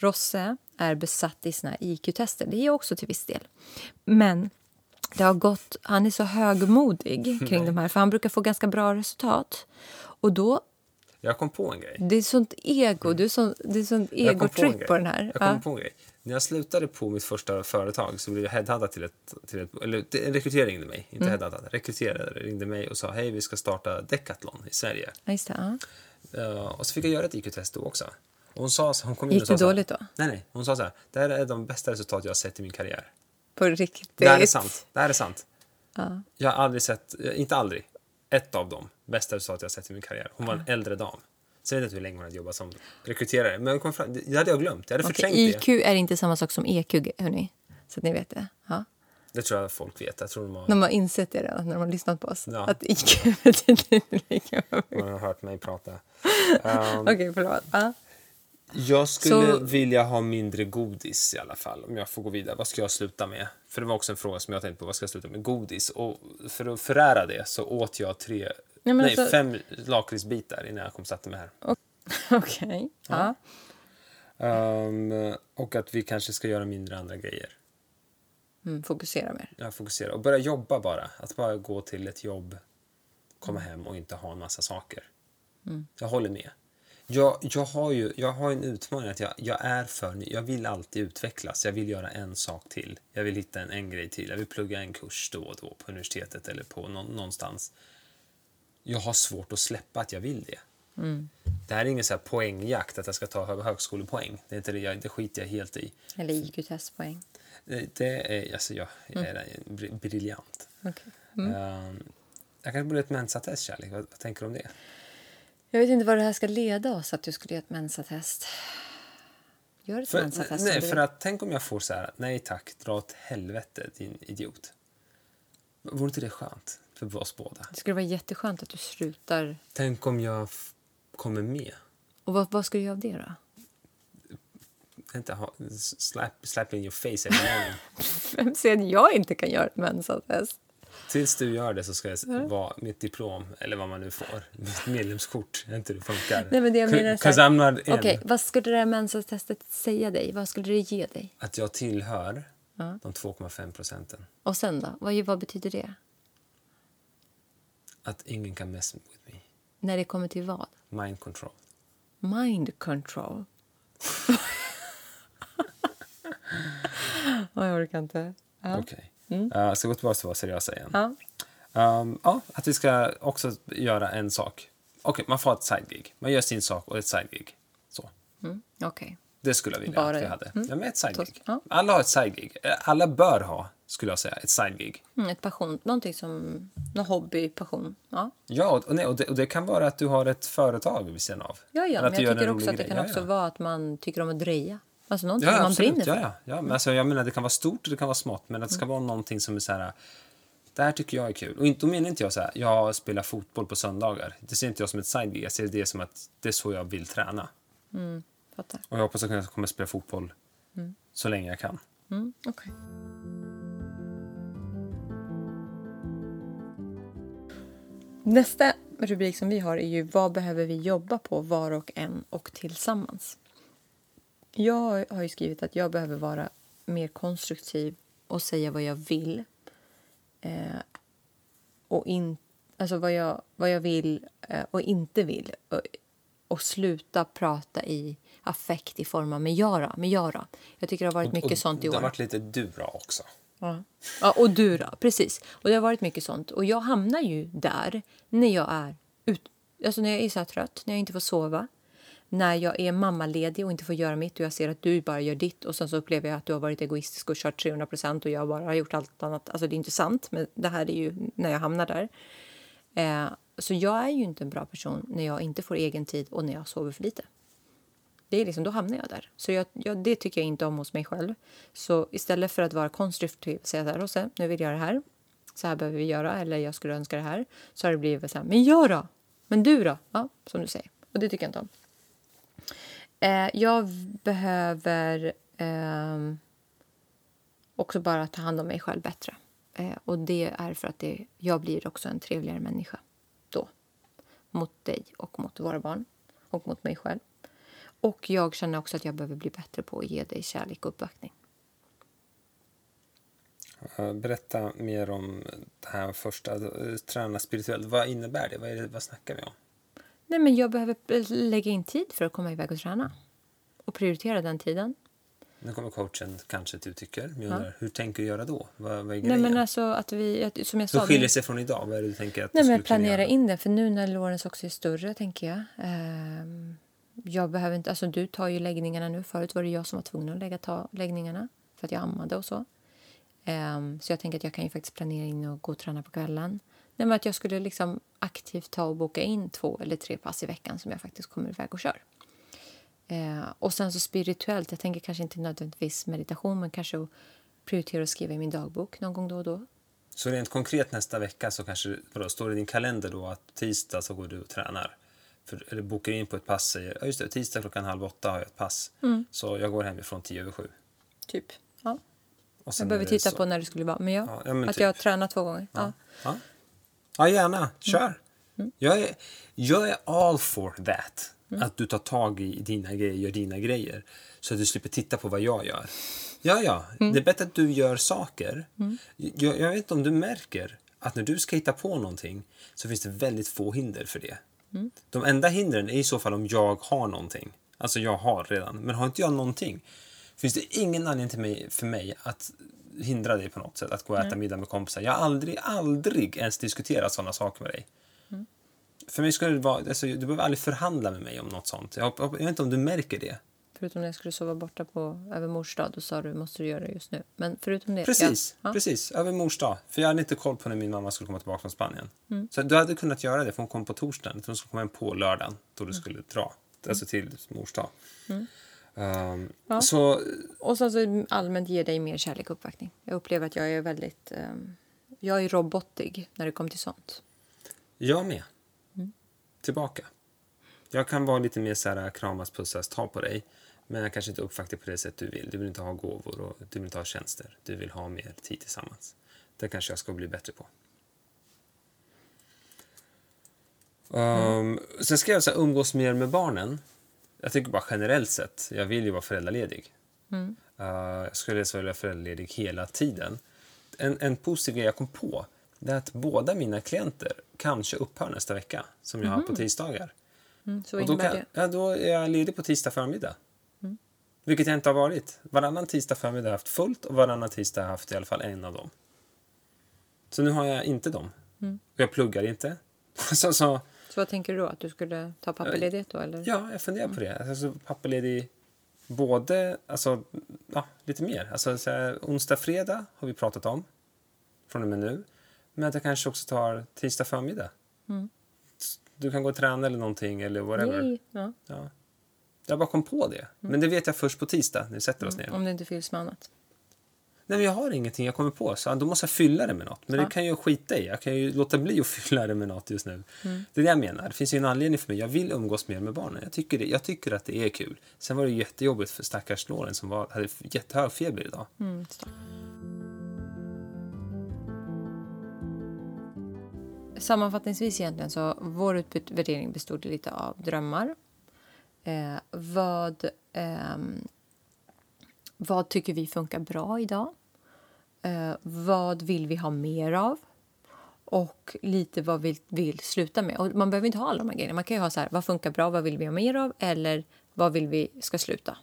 Rosse är besatt i här IQ-tester. Det är jag också till viss del. Men det har gått, han är så högmodig kring de här, för han brukar få ganska bra resultat. Och då, Jag kom på en grej. det är sånt ego, det är sånt, det är sånt kom på på den här. Jag kom Ja. på en grej. När jag slutade på mitt första företag så blev jag headhuntad till ett... Till ett eller en rekryterare ringde mig. Inte Mm. headhuntad. Rekryterare ringde mig och sa hej, vi ska starta Decathlon i Sverige. Ja, det, ja. Eh, och så fick jag göra ett IQ-test då också. Hon sa, hon kom in Gick det dåligt då? Nej, nej. Hon sa så här. Det här är de bästa resultat jag har sett i min karriär. På riktigt. Det här är sant. Det här är sant. Ja. Jag har aldrig sett, inte aldrig, ett av de bästa resultat jag har sett i min karriär. Hon var en äldre dam. Sen vet jag inte hur länge hon hade jobbat som rekryterare. Men kom fram, det hade jag glömt. Jag hade Okej, förträngt IQ det. är inte samma sak som EQ, hörni. Så att ni vet det. Ja. Det tror jag folk vet. Jag tror de har, De har insett det redan när de har lyssnat på oss. Ja. Att IQ betyder inte lika mycket. de har hört mig prata. Um, Okej, förlåt. Ja. Jag skulle Så- vilja ha mindre godis i alla fall, om jag får gå vidare. Vad ska jag sluta med? För det var också en fråga som jag tänkte på. Vad ska jag sluta med? Godis. Och för att förära det så åt jag tre, men nej, alltså- fem lakritsbitar innan jag kom och satte mig här. Okej. Ja. Ehm, och att vi kanske ska göra mindre andra grejer. Mm, fokusera mer. Jag fokuserar. Och börja jobba bara. Att bara gå till ett jobb, komma hem och inte ha en massa saker. Jag håller med. Jag, jag, har ju jag har en utmaning att jag, jag är för. Jag vill alltid utvecklas. Jag vill göra en sak till. Jag vill hitta en, en grej till. Jag vill plugga en kurs då och då på universitetet eller på nå, någonstans. Jag har svårt att släppa att jag vill det. Det här är ingen så här poängjakt, att jag ska ta hö- högskolepoäng. Det, är inte det, jag, det skiter jag helt i. Eller IQ-testpoäng. Det, det är, alltså jag, jag är br- briljant. Okej. Ehm, jag kanske borde göra ett mensatest, Kärlek. Vad, vad tänker du om det? Jag vet inte vad det här ska leda oss att du skulle göra ett mensatest. Gör ett För, mensatest. nej, för att tänk om jag får så här, nej tack, dra åt helvete din idiot. Vore inte det skönt för oss båda? Det skulle vara jätteskönt att du slutar. Tänk om jag kommer med. Och vad, vad ska du göra av det då? Inte ha, slap, slap in your face every morning. Vem säger att jag inte kan göra ett mensatest? Tills du gör det så ska jag s- vara mitt diplom, eller vad man nu får, mitt medlemskort, inte det funkar. Nej, men det jag menar så här-. Okej, vad skulle det här mensatestet säga dig? Vad skulle det ge dig? Att jag tillhör de 2,5 procenten. Och sen då? Vad, vad betyder det? Att ingen kan mess with me. När det kommer till vad? Mind control. Mind control. Jag orkar inte. Ja. Okej. Uh, så till att vara seriösa igen. Ja. Um, ja, att vi ska också göra en sak. Okej, man får ett side-gig. Man gör sin sak och ett side-gig. Så. Mm. Okej. Det skulle jag vilja Bara att vi hade. Mm. Ja, men ett side-gig. Ja. Alla har ett side-gig. Eh, Alla bör ha, skulle jag säga, ett side-gig. Mm, ett passion, någonting som... Någon hobby, passion. Ja, Ja, och, nej, och, det, och det kan vara att du har ett företag vid sidan av. ja, ja men jag tycker också att det kan ja, också ja. vara att man tycker om att dreja. Alltså någonting Ja, man absolut. brinner för. Mm. Ja, ja. ja men alltså, jag menar, det kan vara stort och det kan vara smått, men att det ska vara någonting som är så här... Det här tycker jag är kul. Och inte, då menar inte jag så här, jag spelar fotboll på söndagar. Det ser inte jag som ett side Jag ser det som att det är så jag vill träna. Fattar. Och jag hoppas att jag kommer spela fotboll så länge jag kan. Mm, okej. Nästa rubrik som vi har är ju vad behöver vi jobba på var och en och tillsammans. Jag har ju skrivit att jag behöver vara mer konstruktiv och säga vad jag vill. Eh, och in, alltså vad jag, vad jag vill eh, och inte vill. Och, och sluta prata i affekt i form av men då, men då. Jag tycker det har varit mycket och sånt i år. Det har varit lite dura också. Ja. ja, och du då, precis. Och det har varit mycket sånt. Och jag hamnar ju där när jag är ut, alltså när jag är så trött, när jag inte får sova. När jag är mammaledig och inte får göra mitt och jag ser att du bara gör ditt och sen så upplever jag att du har varit egoistisk och kört 300 procent och jag bara har gjort allt annat. Alltså det är inte sant, men det här är ju när jag hamnar där. Eh, så jag är ju inte en bra person när jag inte får egen tid och när jag sover för lite. Det är liksom, då hamnar jag där. Så jag, jag, det tycker jag inte om hos mig själv. Så istället för att vara konstruktiv och säga så här, Rosse, nu vill jag göra det här. Så här behöver vi göra, eller jag skulle önska det här. Så har det blivit så här, men jag då? Men du då? Ja, som du säger. Och det tycker jag inte om. Eh, jag behöver eh, också bara ta hand om mig själv bättre. Eh, och det är för att det, jag blir också en trevligare människa då. Mot dig och mot våra barn och mot mig själv. Och jag känner också att jag behöver bli bättre på att ge dig kärlek och uppbackning. Eh, berätta mer om det här första, eh, träna spirituellt. Vad innebär det? Vad, är det, vad snackar vi om? Nej, men jag behöver lägga in tid för att komma iväg och träna. Och prioritera den tiden. Nu kommer coachen kanske att du tycker. Men jag undrar, hur tänker du göra då? Vad, vad är Nej, grejen? men alltså att vi, att- som jag sa... Hur skiljer det sig från idag? Vad är det du tänker att Nej, du men planera in det. För nu när Lorentz också är större, tänker jag. ehm, jag behöver inte... Alltså, du tar ju läggningarna nu. Förut var det jag som var tvungen att lägga ta läggningarna för att jag ammade och så. Ehm, så jag tänker att jag kan ju faktiskt planera in och gå och träna på kvällen. Nej, att jag skulle liksom aktivt ta och boka in två eller tre pass i veckan som jag faktiskt kommer iväg och kör. Eh, och sen så spirituellt, jag tänker kanske inte nödvändigtvis meditation men kanske att prioritera att skriva i min dagbok någon gång då och då. Så rent konkret nästa vecka så kanske, vadå, står det i din kalender då att tisdag så går du och tränar? För, eller bokar in på ett pass, säger ja just det, tisdag klockan halv åtta har jag ett pass. Mm. Så jag går hemifrån tio över sju. Typ. Ja. Jag behöver titta så. på när det skulle vara. Men ja, Ja, ja, men att typ. jag har tränat två gånger. Ja. Ja. gärna. Kör. Mm. Jag, är, jag är all for that. Mm. Att du tar tag i dina grejer, gör dina grejer. Så att du slipper titta på vad jag gör. Ja, ja. Mm. Det är bättre att du gör saker. Jag, jag vet inte om du märker att när du ska hitta på någonting så finns det väldigt få hinder för det. Mm. De enda hindren är i så fall om jag har någonting. Alltså jag har redan. Men har inte jag någonting finns det ingen anledning till mig, för mig att hindra dig på något sätt att gå och äta middag med kompisar. Jag har aldrig, aldrig ens diskuterat sådana saker med dig. För mig skulle det vara, alltså, du behöver aldrig förhandla med mig om något sånt. Jag, jag, vet inte om du märker det. Förutom när jag skulle sova borta på över mors dag, då sa du måste du göra det just nu. Men förutom det. Precis, Ja. Precis. Över mors dag. För jag hade inte koll på när min mamma skulle komma tillbaka från Spanien. Så du hade kunnat göra det, för hon kom på torsdagen. Hon skulle komma hem på lördagen, då du skulle dra. Alltså till mors dag. Ehm, Ja. Så Och sen så allmänt ge dig mer kärlek och uppbackning. Jag upplever att jag är väldigt... ehm, jag är robotig när det kommer till sånt. Jag med. Tillbaka. Jag kan vara lite mer så här kramas, pussas, ta på dig. Men jag kanske inte uppvaktar på det sätt du vill. Du vill inte ha gåvor och du vill inte ha tjänster. Du vill ha mer tid tillsammans. Det kanske jag ska bli bättre på. Um, sen ska jag så här, umgås mer med barnen. Jag tycker bara generellt sett, jag vill ju vara föräldraledig. Uh, jag skulle så vilja vara föräldraledig hela tiden. En, en positiv grej jag kom på det är att båda mina klienter kanske upphör nästa vecka, som jag har på tisdagar. Mm, så Och då, kan, det? ja, då är jag ledig på tisdag förmiddag. Vilket jag inte har varit. Varannan tisdag förmiddag har jag haft fullt och varannan tisdag har jag haft i alla fall en av dem. Så nu har jag inte dem. Och jag pluggar inte. så, så, Så vad tänker du då? Att du skulle ta pappaledighet då? Eller? ja, jag funderar på det. Alltså, pappaledig både, alltså, ja, lite mer. Alltså, så här, onsdag, fredag har vi pratat om. Från och med nu. Men att jag kanske också tar tisdag förmiddag. Du kan gå och träna eller någonting eller whatever. Nej. Ja. Ja. Jag bara kom på det. Men det vet jag först på tisdag när vi sätter oss ner. Om det inte fylls med annat. Nej, men jag har ingenting jag kommer på, så då måste jag fylla det med något. Men Ja. det kan jag skita i. Jag kan ju låta bli att fylla det med något just nu. Mm. Det är det jag menar. Det finns ju en anledning för mig. Jag vill umgås mer med barnen. Jag tycker, det, jag tycker att det är kul. Sen var det jättejobbigt för stackars Loren som var, hade jättehög feber idag. Mm. Sammanfattningsvis egentligen så vår utvärdering bestod lite av drömmar. Eh, vad, ehm, vad tycker vi funkar bra idag? Eh, vad vill vi ha mer av? Och lite vad vi vill sluta med. Och man behöver inte ha alla de här grejerna. Man kan ju ha så här, vad funkar bra, vad vill vi ha mer av? Eller vad vill vi ska sluta?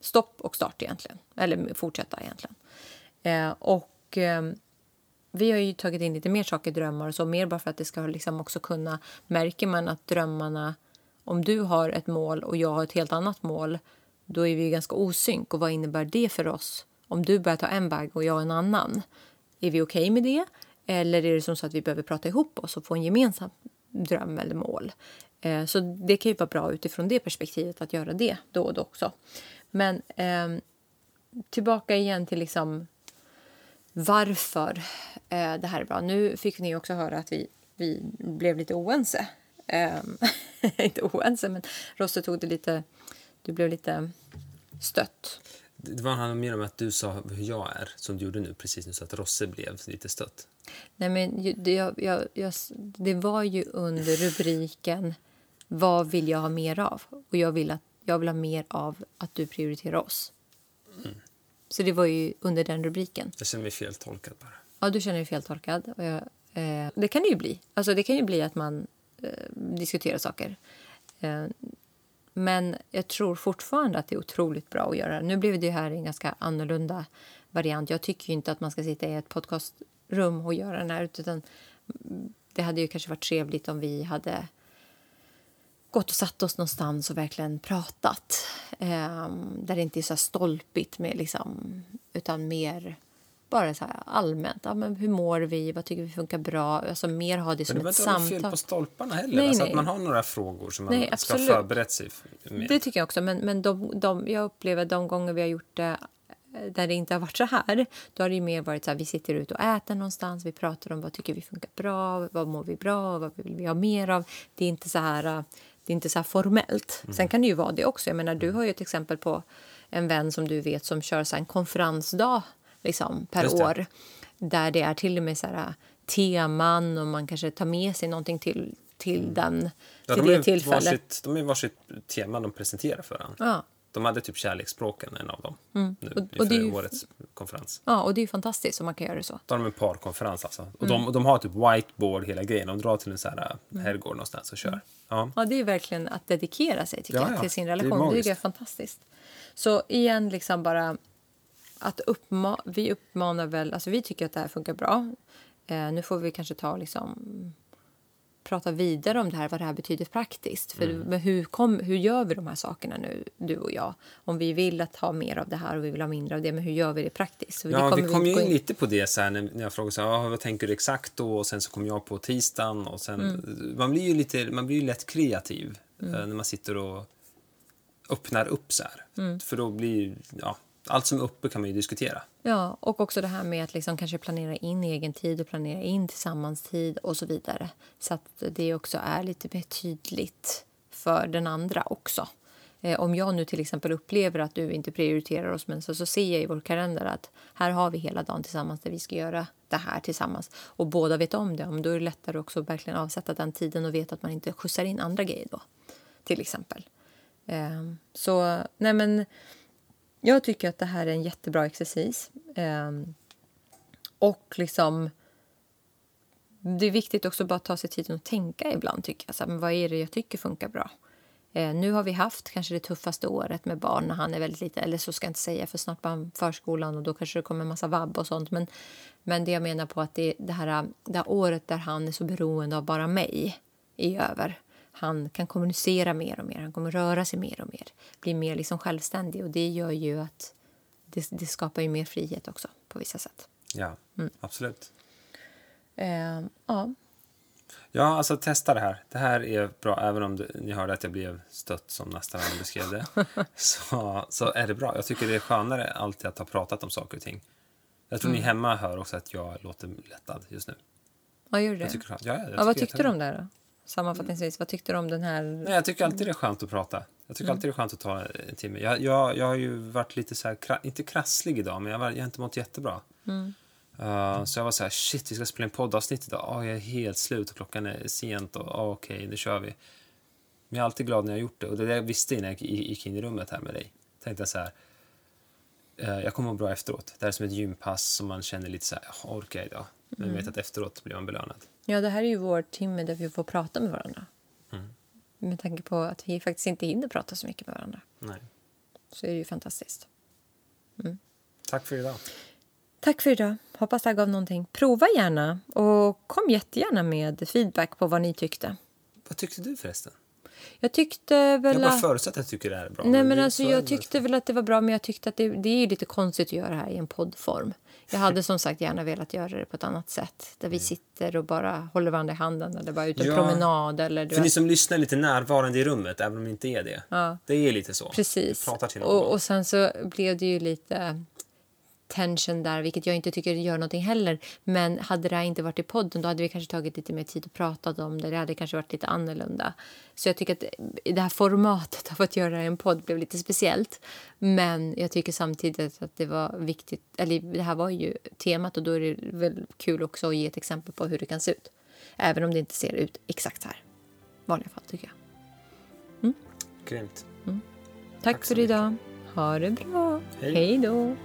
Stopp och start egentligen. Eller fortsätta egentligen. Eh, och eh, vi har ju tagit in lite mer saker, drömmar och så, mer bara för att det ska liksom också kunna... Märker man att drömmarna... Om du har ett mål och jag har ett helt annat mål, då är vi ganska osynk. Och vad innebär det för oss? Om du börjar ta en bag och jag en annan, är vi okej med det? Eller är det som så att vi behöver prata ihop oss och få en gemensam dröm eller mål? Eh, så det kan ju vara bra utifrån det perspektivet att göra det då och då också. Men eh, tillbaka igen till liksom varför eh, det här är bra. Nu fick ni också höra att vi, vi blev lite oense. Ehm, inte oense, men Rosse tog det lite... Du blev lite stött. Det var han mer om att du sa hur jag är, som du gjorde nu precis nu, så att Rosse blev lite stött. Nej, men det, jag, jag, jag, det var ju under rubriken Vad vill jag ha mer av? Och jag vill, att, jag vill ha mer av att du prioriterar oss. Så det var ju under den rubriken. Jag känner mig feltolkad bara. Ja, du känner dig feltolkad. Och jag, eh, det kan det ju bli. Alltså, det kan ju bli att man eh, diskuterar saker. Eh, men jag tror fortfarande att det är otroligt bra att göra. Nu blev det här en ganska annorlunda variant. Jag tycker ju inte att man ska sitta i ett podcastrum och göra den här. Utan det hade ju kanske varit trevligt om vi hade gått och satt oss någonstans och verkligen pratat. Eh, där det inte är så här stolpigt, med liksom, utan mer bara så allmänt. Ja, men hur mår vi? Vad tycker vi funkar bra? Alltså mer ha det Men som det ett inte något fel samtal. på stolparna heller. Nej, alltså nej. att man har några frågor som man Nej, ska absolut. förberett sig med. Det tycker jag också. Men, men de, de, jag upplever de gånger vi har gjort det eh, där det inte har varit så här, då har det ju mer varit så här, vi sitter ute och äter någonstans, vi pratar om vad tycker vi funkar bra, vad mår vi bra vad vill vi ha mer av. Det är inte så här, eh, det är inte så formellt. Mm. Sen kan det ju vara det också. Jag menar, du har ju ett exempel på en vän som du vet som kör så en konferensdag liksom, per det. år. Där det är till och med så här, eh, teman och man kanske tar med sig någonting till, till, den, Mm. Ja, till de, det är tillfället. varsitt, de är varsitt tema de presenterar för varandra. Ja. De hade typ kärleksspråken, en av dem, nu Mm. Och- inför och det är ju- årets konferens. Ja, och det är ju fantastiskt om man kan göra det så. Då har de en parkonferens alltså. Och Mm. de, de har typ whiteboard hela grejen. De drar till en så här Mm. herrgård någonstans och kör. Ja. Ja, det är verkligen att dedikera sig tycker Ja, jag, ja. till sin Det är relation. Det, tycker jag är fantastiskt. Så igen, liksom bara att uppma vi uppmanar väl, alltså vi tycker att det här funkar bra. Eh, nu får vi kanske ta liksom prata vidare om det här, vad det här betyder praktiskt. För Mm. men hur, kom, hur gör vi de här sakerna nu, du och jag? Om vi vill att ha mer av det här och vi vill ha mindre av det, men hur gör vi det praktiskt? Så det Ja, vi kommer kom ju gå in lite på det så här, när, jag frågade så här, "Ja, vad tänker du exakt då? Och sen så kom jag på tisdagen och sen, Mm. man blir ju lite, man blir ju lätt kreativ eh, när man sitter och öppnar upp så här. Mm. För då blir ja, allt som är uppe kan man ju diskutera. Ja, och också det här med att liksom kanske planera in egen tid och planera in tillsammans tid och så vidare. Så att det också är lite mer tydligt för den andra också. Eh, om jag nu till exempel upplever att du inte prioriterar oss men så, så ser jag i vår kalender att här har vi hela dagen tillsammans där vi ska göra det här tillsammans. Och båda vet om det. Om då är det lättare också att verkligen avsätta den tiden och veta att man inte skjutsar in andra grejer då. Till exempel. Eh, så, nej men... Jag tycker att det här är en jättebra exercis. Ehm, och liksom... Det är viktigt också bara att ta sig tiden att tänka ibland. tycker jag. Så här, men vad är det jag tycker funkar bra? Eh, nu har vi haft kanske det tuffaste året med barn när han är väldigt liten. Eller så ska jag inte säga, för snart börjar han förskolan och då kanske det kommer en massa vabb och sånt. Men, men det jag menar på att det, det, här, det här året där han är så beroende av bara mig är över. Han kan kommunicera mer och mer, han kommer röra sig mer och mer. Bli mer liksom självständig och det gör ju att det, det skapar ju mer frihet också på vissa sätt. Ja, Mm. absolut. Eh, ja, Ja, alltså testa det här. Det här är bra, även om det, ni hörde att jag blev stött som nästan alla beskrev det. så, så är det bra. Jag tycker det är skönare alltid att ha pratat om saker och ting. Jag tror ni hemma hör också att jag låter lättad just nu. Ja, gör det? Jag tycker, ja, ja, jag ja, vad tyckte du om det då? Sammanfattningsvis, vad tyckte du om den här... Nej, jag tycker alltid det är skönt att prata. Jag tycker alltid det är skönt att ta en timme. Jag, jag, jag har ju varit lite så här, inte krasslig idag, men jag, var, jag har inte mått jättebra. Uh, så jag var så här, shit, vi ska spela en poddavsnitt idag. Oh, jag är helt slut och klockan är sent och oh, okej, nu kör vi. Men jag är alltid glad när jag har gjort det. Och det det jag visste innan jag gick in i rummet här med dig. Tänkte jag så här, eh, jag kommer må bra efteråt. Det här är som ett gympass som man känner lite så här, jag orkar idag. Men vet att efteråt blir man belönad. Ja, det här är ju vår timme där vi får prata med varandra. Mm. Med tanke på att vi faktiskt inte hinner prata så mycket med varandra. Nej. Så är det ju fantastiskt. Tack för idag. Tack för idag. Hoppas det här gav någonting. Prova gärna och kom jättegärna med feedback på vad ni tyckte. Vad tyckte du förresten? Jag tyckte väl Jag bara förutsätter att jag tycker det här är bra. Nej, men alltså, jag tyckte väl att det var bra, men jag tyckte att det, det är lite konstigt att göra det här i en poddform. Jag hade som sagt gärna velat göra det på ett annat sätt. Där vi sitter och bara håller varandra i handen eller bara ut en Mm. Ja. promenad. Eller, du För ni vet. som lyssnar är lite närvarande i rummet, även om ni inte är det. Ja. Det är lite så. Precis. Och, och sen så blev det ju lite tension där, vilket jag inte tycker gör någonting heller. Men hade det här inte varit i podden då hade vi kanske tagit lite mer tid att prata om det. Det hade kanske varit lite annorlunda. Så jag tycker att det här formatet av att göra en podd blev lite speciellt. Men jag tycker samtidigt att det var viktigt, eller det här var ju temat och då är det väl kul också att ge ett exempel på hur det kan se ut. Även om det inte ser ut exakt så här. Vanliga fall tycker jag. Grymt. Tack, Tack så för idag. Ha det bra. Hej. Hej då.